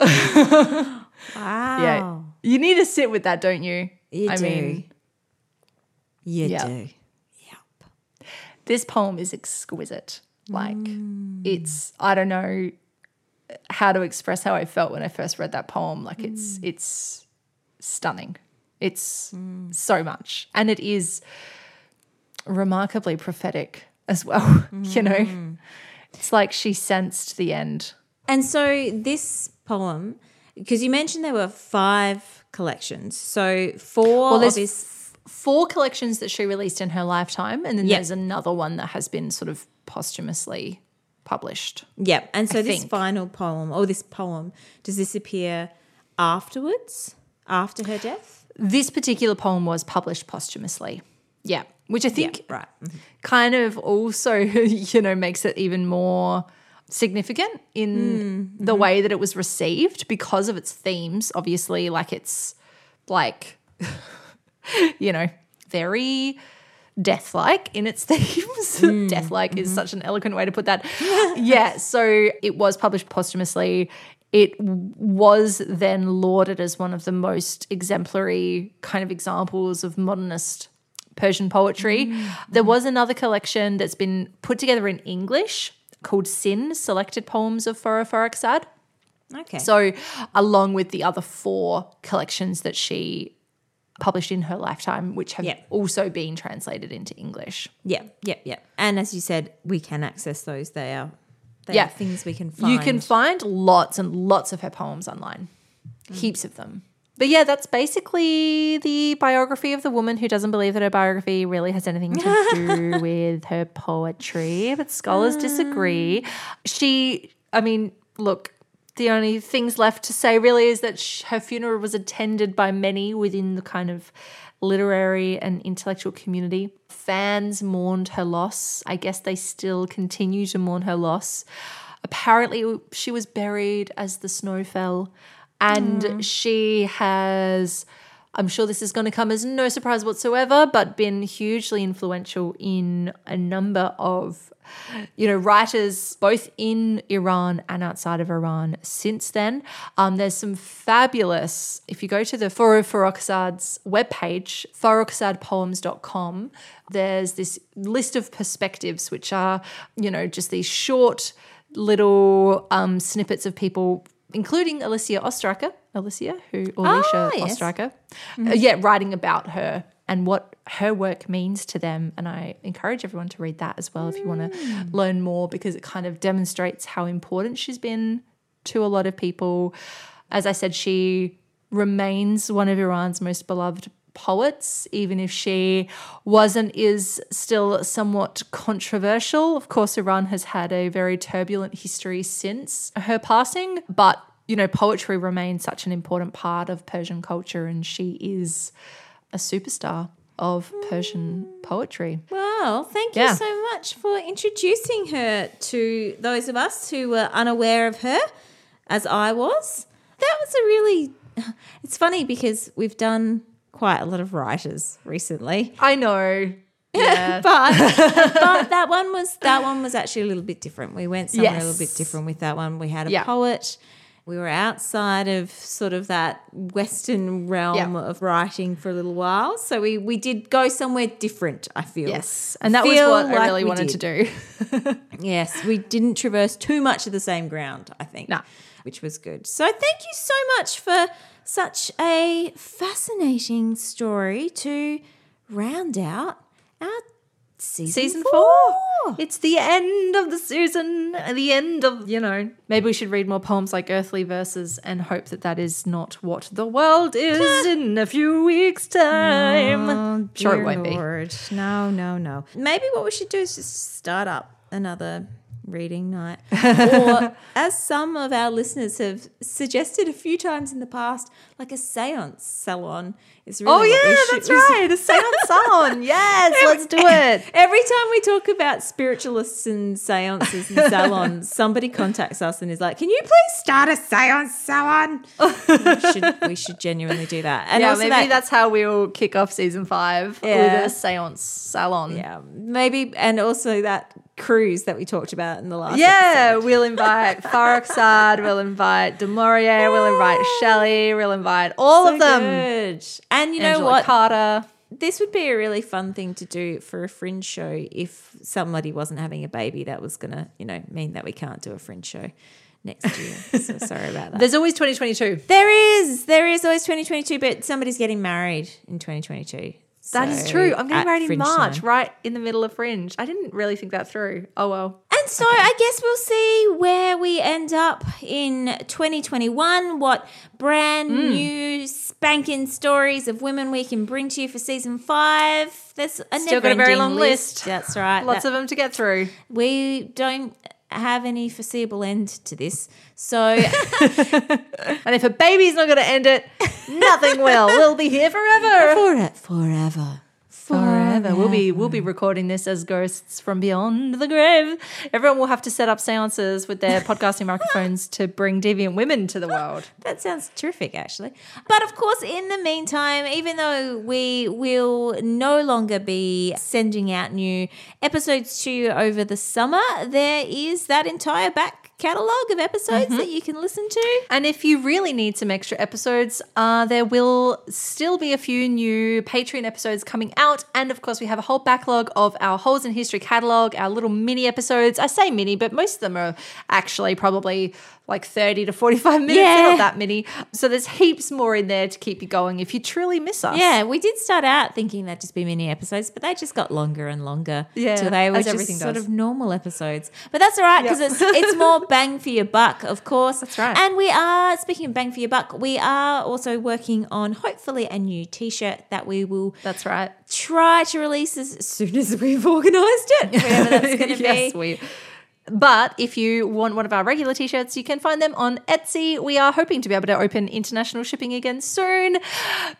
S3: wow.
S4: yeah, you need to sit with that, don't you?
S3: You
S4: I
S3: do.
S4: mean,
S3: You
S4: Yeah.
S3: do.
S4: this poem is exquisite. Like, mm. it's, I don't know how to express how I felt when I first read that poem. Like, it's, mm. it's stunning. It's mm. so much. And it is remarkably prophetic as well, you know? Mm. It's like she sensed the end.
S3: And so this poem, because you mentioned there were five collections. So four
S4: Well, there's
S3: his
S4: four collections that she released in her lifetime, and then
S3: Yeah.
S4: there's another one that has been sort of posthumously published.
S3: Yep. And so this
S4: think.
S3: final poem or this poem, does this appear afterwards? After her death?
S4: This particular poem was published posthumously. Yeah. Which I think
S3: right. Mm-hmm.
S4: kind of also, you know, makes it even more significant in mm, the mm-hmm. way that it was received because of its themes. Obviously, like it's like, you know, very death like in its themes. Mm, death like is mm-hmm. such an eloquent way to put that. yeah. So it was published posthumously. It was then lauded as one of the most exemplary kind of examples of modernist Persian poetry. Mm. There mm. was another collection that's been put together in English called Sin Selected Poems of Forough Farrokhzad.
S3: Okay.
S4: So, along with the other four collections that she published in her lifetime, which have
S3: Yeah.
S4: also been translated into English.
S3: yeah, yeah, yeah. And as you said, we can access those. They are they
S4: Yeah.
S3: are things we can find.
S4: You can find lots and lots of her poems online, heaps of them. But yeah, that's basically the biography of the woman who doesn't believe that her biography really has anything to do with her poetry. But scholars mm. disagree. She, I mean, look, the only things left to say really is that sh- her funeral was attended by many within the kind of literary and intellectual community. Fans mourned her loss. I guess they still continue to mourn her loss. Apparently, she was buried as the snow fell, and she has. I'm sure this is going to come as no surprise whatsoever, but been hugely influential in a number of, you know, writers both in Iran and outside of Iran since then. Um, there's some fabulous, if you go to the Forough Farrokhzad's webpage, farrokhzadpoems.com, there's this list of perspectives, which are, you know, just these short little um, snippets of people, including Alicia Ostriker, Alicia, who, Alicia
S3: Ah, yes.
S4: Ostriker, uh, yeah, writing about her and what her work means to them. And I encourage everyone to read that as well if you want to
S3: Mm.
S4: learn more because it kind of demonstrates how important she's been to a lot of people. As I said, she remains one of Iran's most beloved poets, even if she wasn't, is still somewhat controversial. Of course, Iran has had a very turbulent history since her passing, but you know, poetry remains such an important part of Persian culture, and she is a superstar of Persian poetry.
S3: Well, thank you
S4: Yeah.
S3: so much for introducing her to those of us who were unaware of her, as I was. That was a really. It's funny because we've done quite a lot of writers recently,
S4: I know. Yeah.
S3: but but that one was that one was actually a little bit different. We went somewhere a little bit different with that one. We had a
S4: Yeah.
S3: poet. We were outside of sort of that Western realm
S4: Yeah.
S3: of writing for a little while, so we we did go somewhere different. I feel
S4: yes. And that was
S3: Feel
S4: what I really wanted
S3: did.
S4: to do.
S3: Yes, we didn't traverse too much of the same ground, I think.
S4: No.
S3: Which was good. So thank you so much for such a fascinating story to round out our season,
S4: season four. It's the end of the season, the end of, you know, maybe we should read more poems like Earthly Verses and hope that that is not what the world is in a few weeks' time.
S3: Oh,
S4: sure, it won't be.
S3: No, no, no. Maybe what we should do is just start up another reading night. or, as some of our listeners have suggested a few times in the past, like a seance salon is really
S4: Oh, yeah,
S3: should-
S4: that's right. A seance salon. Yes, let's do it.
S3: Every time we talk about spiritualists and seances and salons, somebody contacts us and is like, "Can you please start a seance salon?" we, should, we should genuinely do that. And
S4: yeah, maybe
S3: that-
S4: that's how we'll kick off season five
S3: Yeah.
S4: with a seance salon.
S3: yeah, maybe, and also that cruise that we talked about in the last.
S4: Yeah,
S3: episode.
S4: we'll invite Farrokhzad, we'll invite du Maurier, we'll invite Shelley, we'll invite all
S3: So
S4: of them.
S3: good. And you know
S4: Angela
S3: what?
S4: Carter.
S3: this would be a really fun thing to do for a fringe show if somebody wasn't having a baby that was going to, you know, mean that we can't do a fringe show next year. so sorry about that.
S4: There's always 2022.
S3: There is, there is always 2022, but somebody's getting married in 2022.
S4: That is
S3: So,
S4: true. I'm getting married in March,
S3: time.
S4: right in the middle of Fringe. I didn't really think that through. Oh well.
S3: And so I guess we'll see where we end up in 2021, what brand
S4: Hmm.
S3: new spanking stories of women we can bring to you for season five. There's a
S4: Still got a very long list.
S3: That's right.
S4: Lots
S3: That-
S4: of them to get through.
S3: we don't have any foreseeable end to this. So
S4: And if a baby's not going to end it, nothing will. We'll be here forever.
S3: for forever.
S4: Forever. We'll be we'll be recording this as ghosts from beyond the grave. Everyone will have to set up seances with their podcasting microphones to bring deviant women to the world.
S3: That sounds terrific, actually. But of course, in the meantime, even though we will no longer be sending out new episodes to you over the summer, there is that entire back catalogue of episodes that you can listen to.
S4: And if you really need some extra episodes, uh, there will still be a few new Patreon episodes coming out. And of course, we have a whole backlog of our Holes in History catalog, our little mini episodes. I say mini, but most of them are actually probably like 30 to 45 minutes.
S3: Yeah.
S4: not that many. So there's heaps more in there to keep you going if you truly miss us.
S3: Yeah, we did start out thinking they'd just be mini episodes, but they just got longer and longer.
S4: Yeah,
S3: till they were just sort
S4: does.
S3: of normal episodes. But that's all right because it's it's more bang for your buck, of course.
S4: That's right.
S3: And we are speaking of bang for your buck, we are also working on hopefully a new T-shirt that we will
S4: That's right.
S3: try to release as soon as we've organised it, whatever that's going to
S4: yes,
S3: be.
S4: we. But if you want one of our regular t-shirts, you can find them on Etsy. We are hoping to be able to open international shipping again soon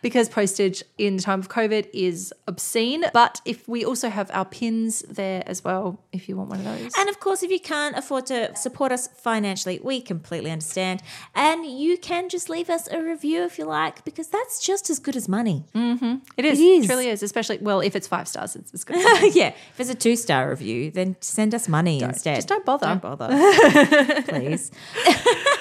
S4: because postage in the time of COVID is obscene. But if we also have our pins there as well, if you want one of those.
S3: And of course, if you can't afford to support us financially, we completely understand. And you can just leave us a review if you like, because that's just as good as money. Mm-hmm.
S4: it is,
S3: it is.
S4: It truly is, especially well, if it's five stars, it's, it's good.
S3: yeah. If it's a two star review, then send us money instead.
S4: Don't bother.
S3: Don't bother. Please.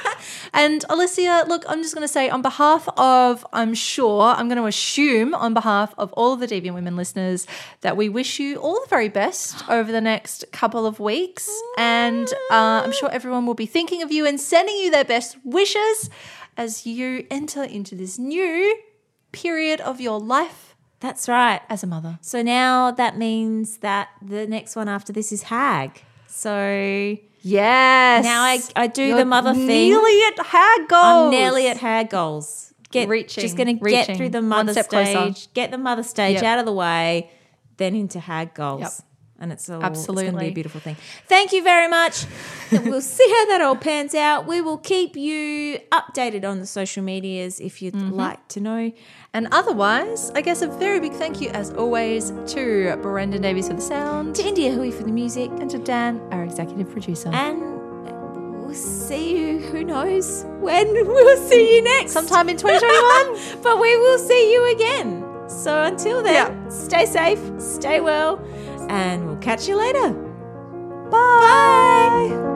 S4: And Alicia, look, I'm just going to say on behalf of, I'm sure, I'm going to assume on behalf of all of the Deviant Women listeners that we wish you all the very best over the next couple of weeks. And uh, I'm sure everyone will be thinking of you and sending you their best wishes as you enter into this new period of your life
S3: That's right.
S4: as a mother.
S3: So now that means that the next one after this is Hag. So
S4: Yes.
S3: now I, I do
S4: You're
S3: the mother thing.
S4: Nearly at hag goals.
S3: I'm nearly at Hag goals. Get
S4: Reaching,
S3: just going to get through the mother
S4: step closer.
S3: stage, get the mother stage
S4: Yep.
S3: out of the way, then into Hag goals.
S4: Yep.
S3: And it's all It's going to
S4: Absolutely.
S3: be a beautiful thing. Thank you very much. we'll see how that all pans out. We will keep you updated on the social medias if you'd
S4: Mm-hmm.
S3: like to know.
S4: And otherwise, I guess a very big thank you, as always, to Brendan Davies for the sound.
S3: To India Hui for the music.
S4: and to Dan, our executive producer.
S3: And we'll see you, who knows when we'll see you next.
S4: Sometime in 2021.
S3: but we will see you again. So until then,
S4: Yeah.
S3: stay safe, stay well, and we'll catch you later.
S4: Bye.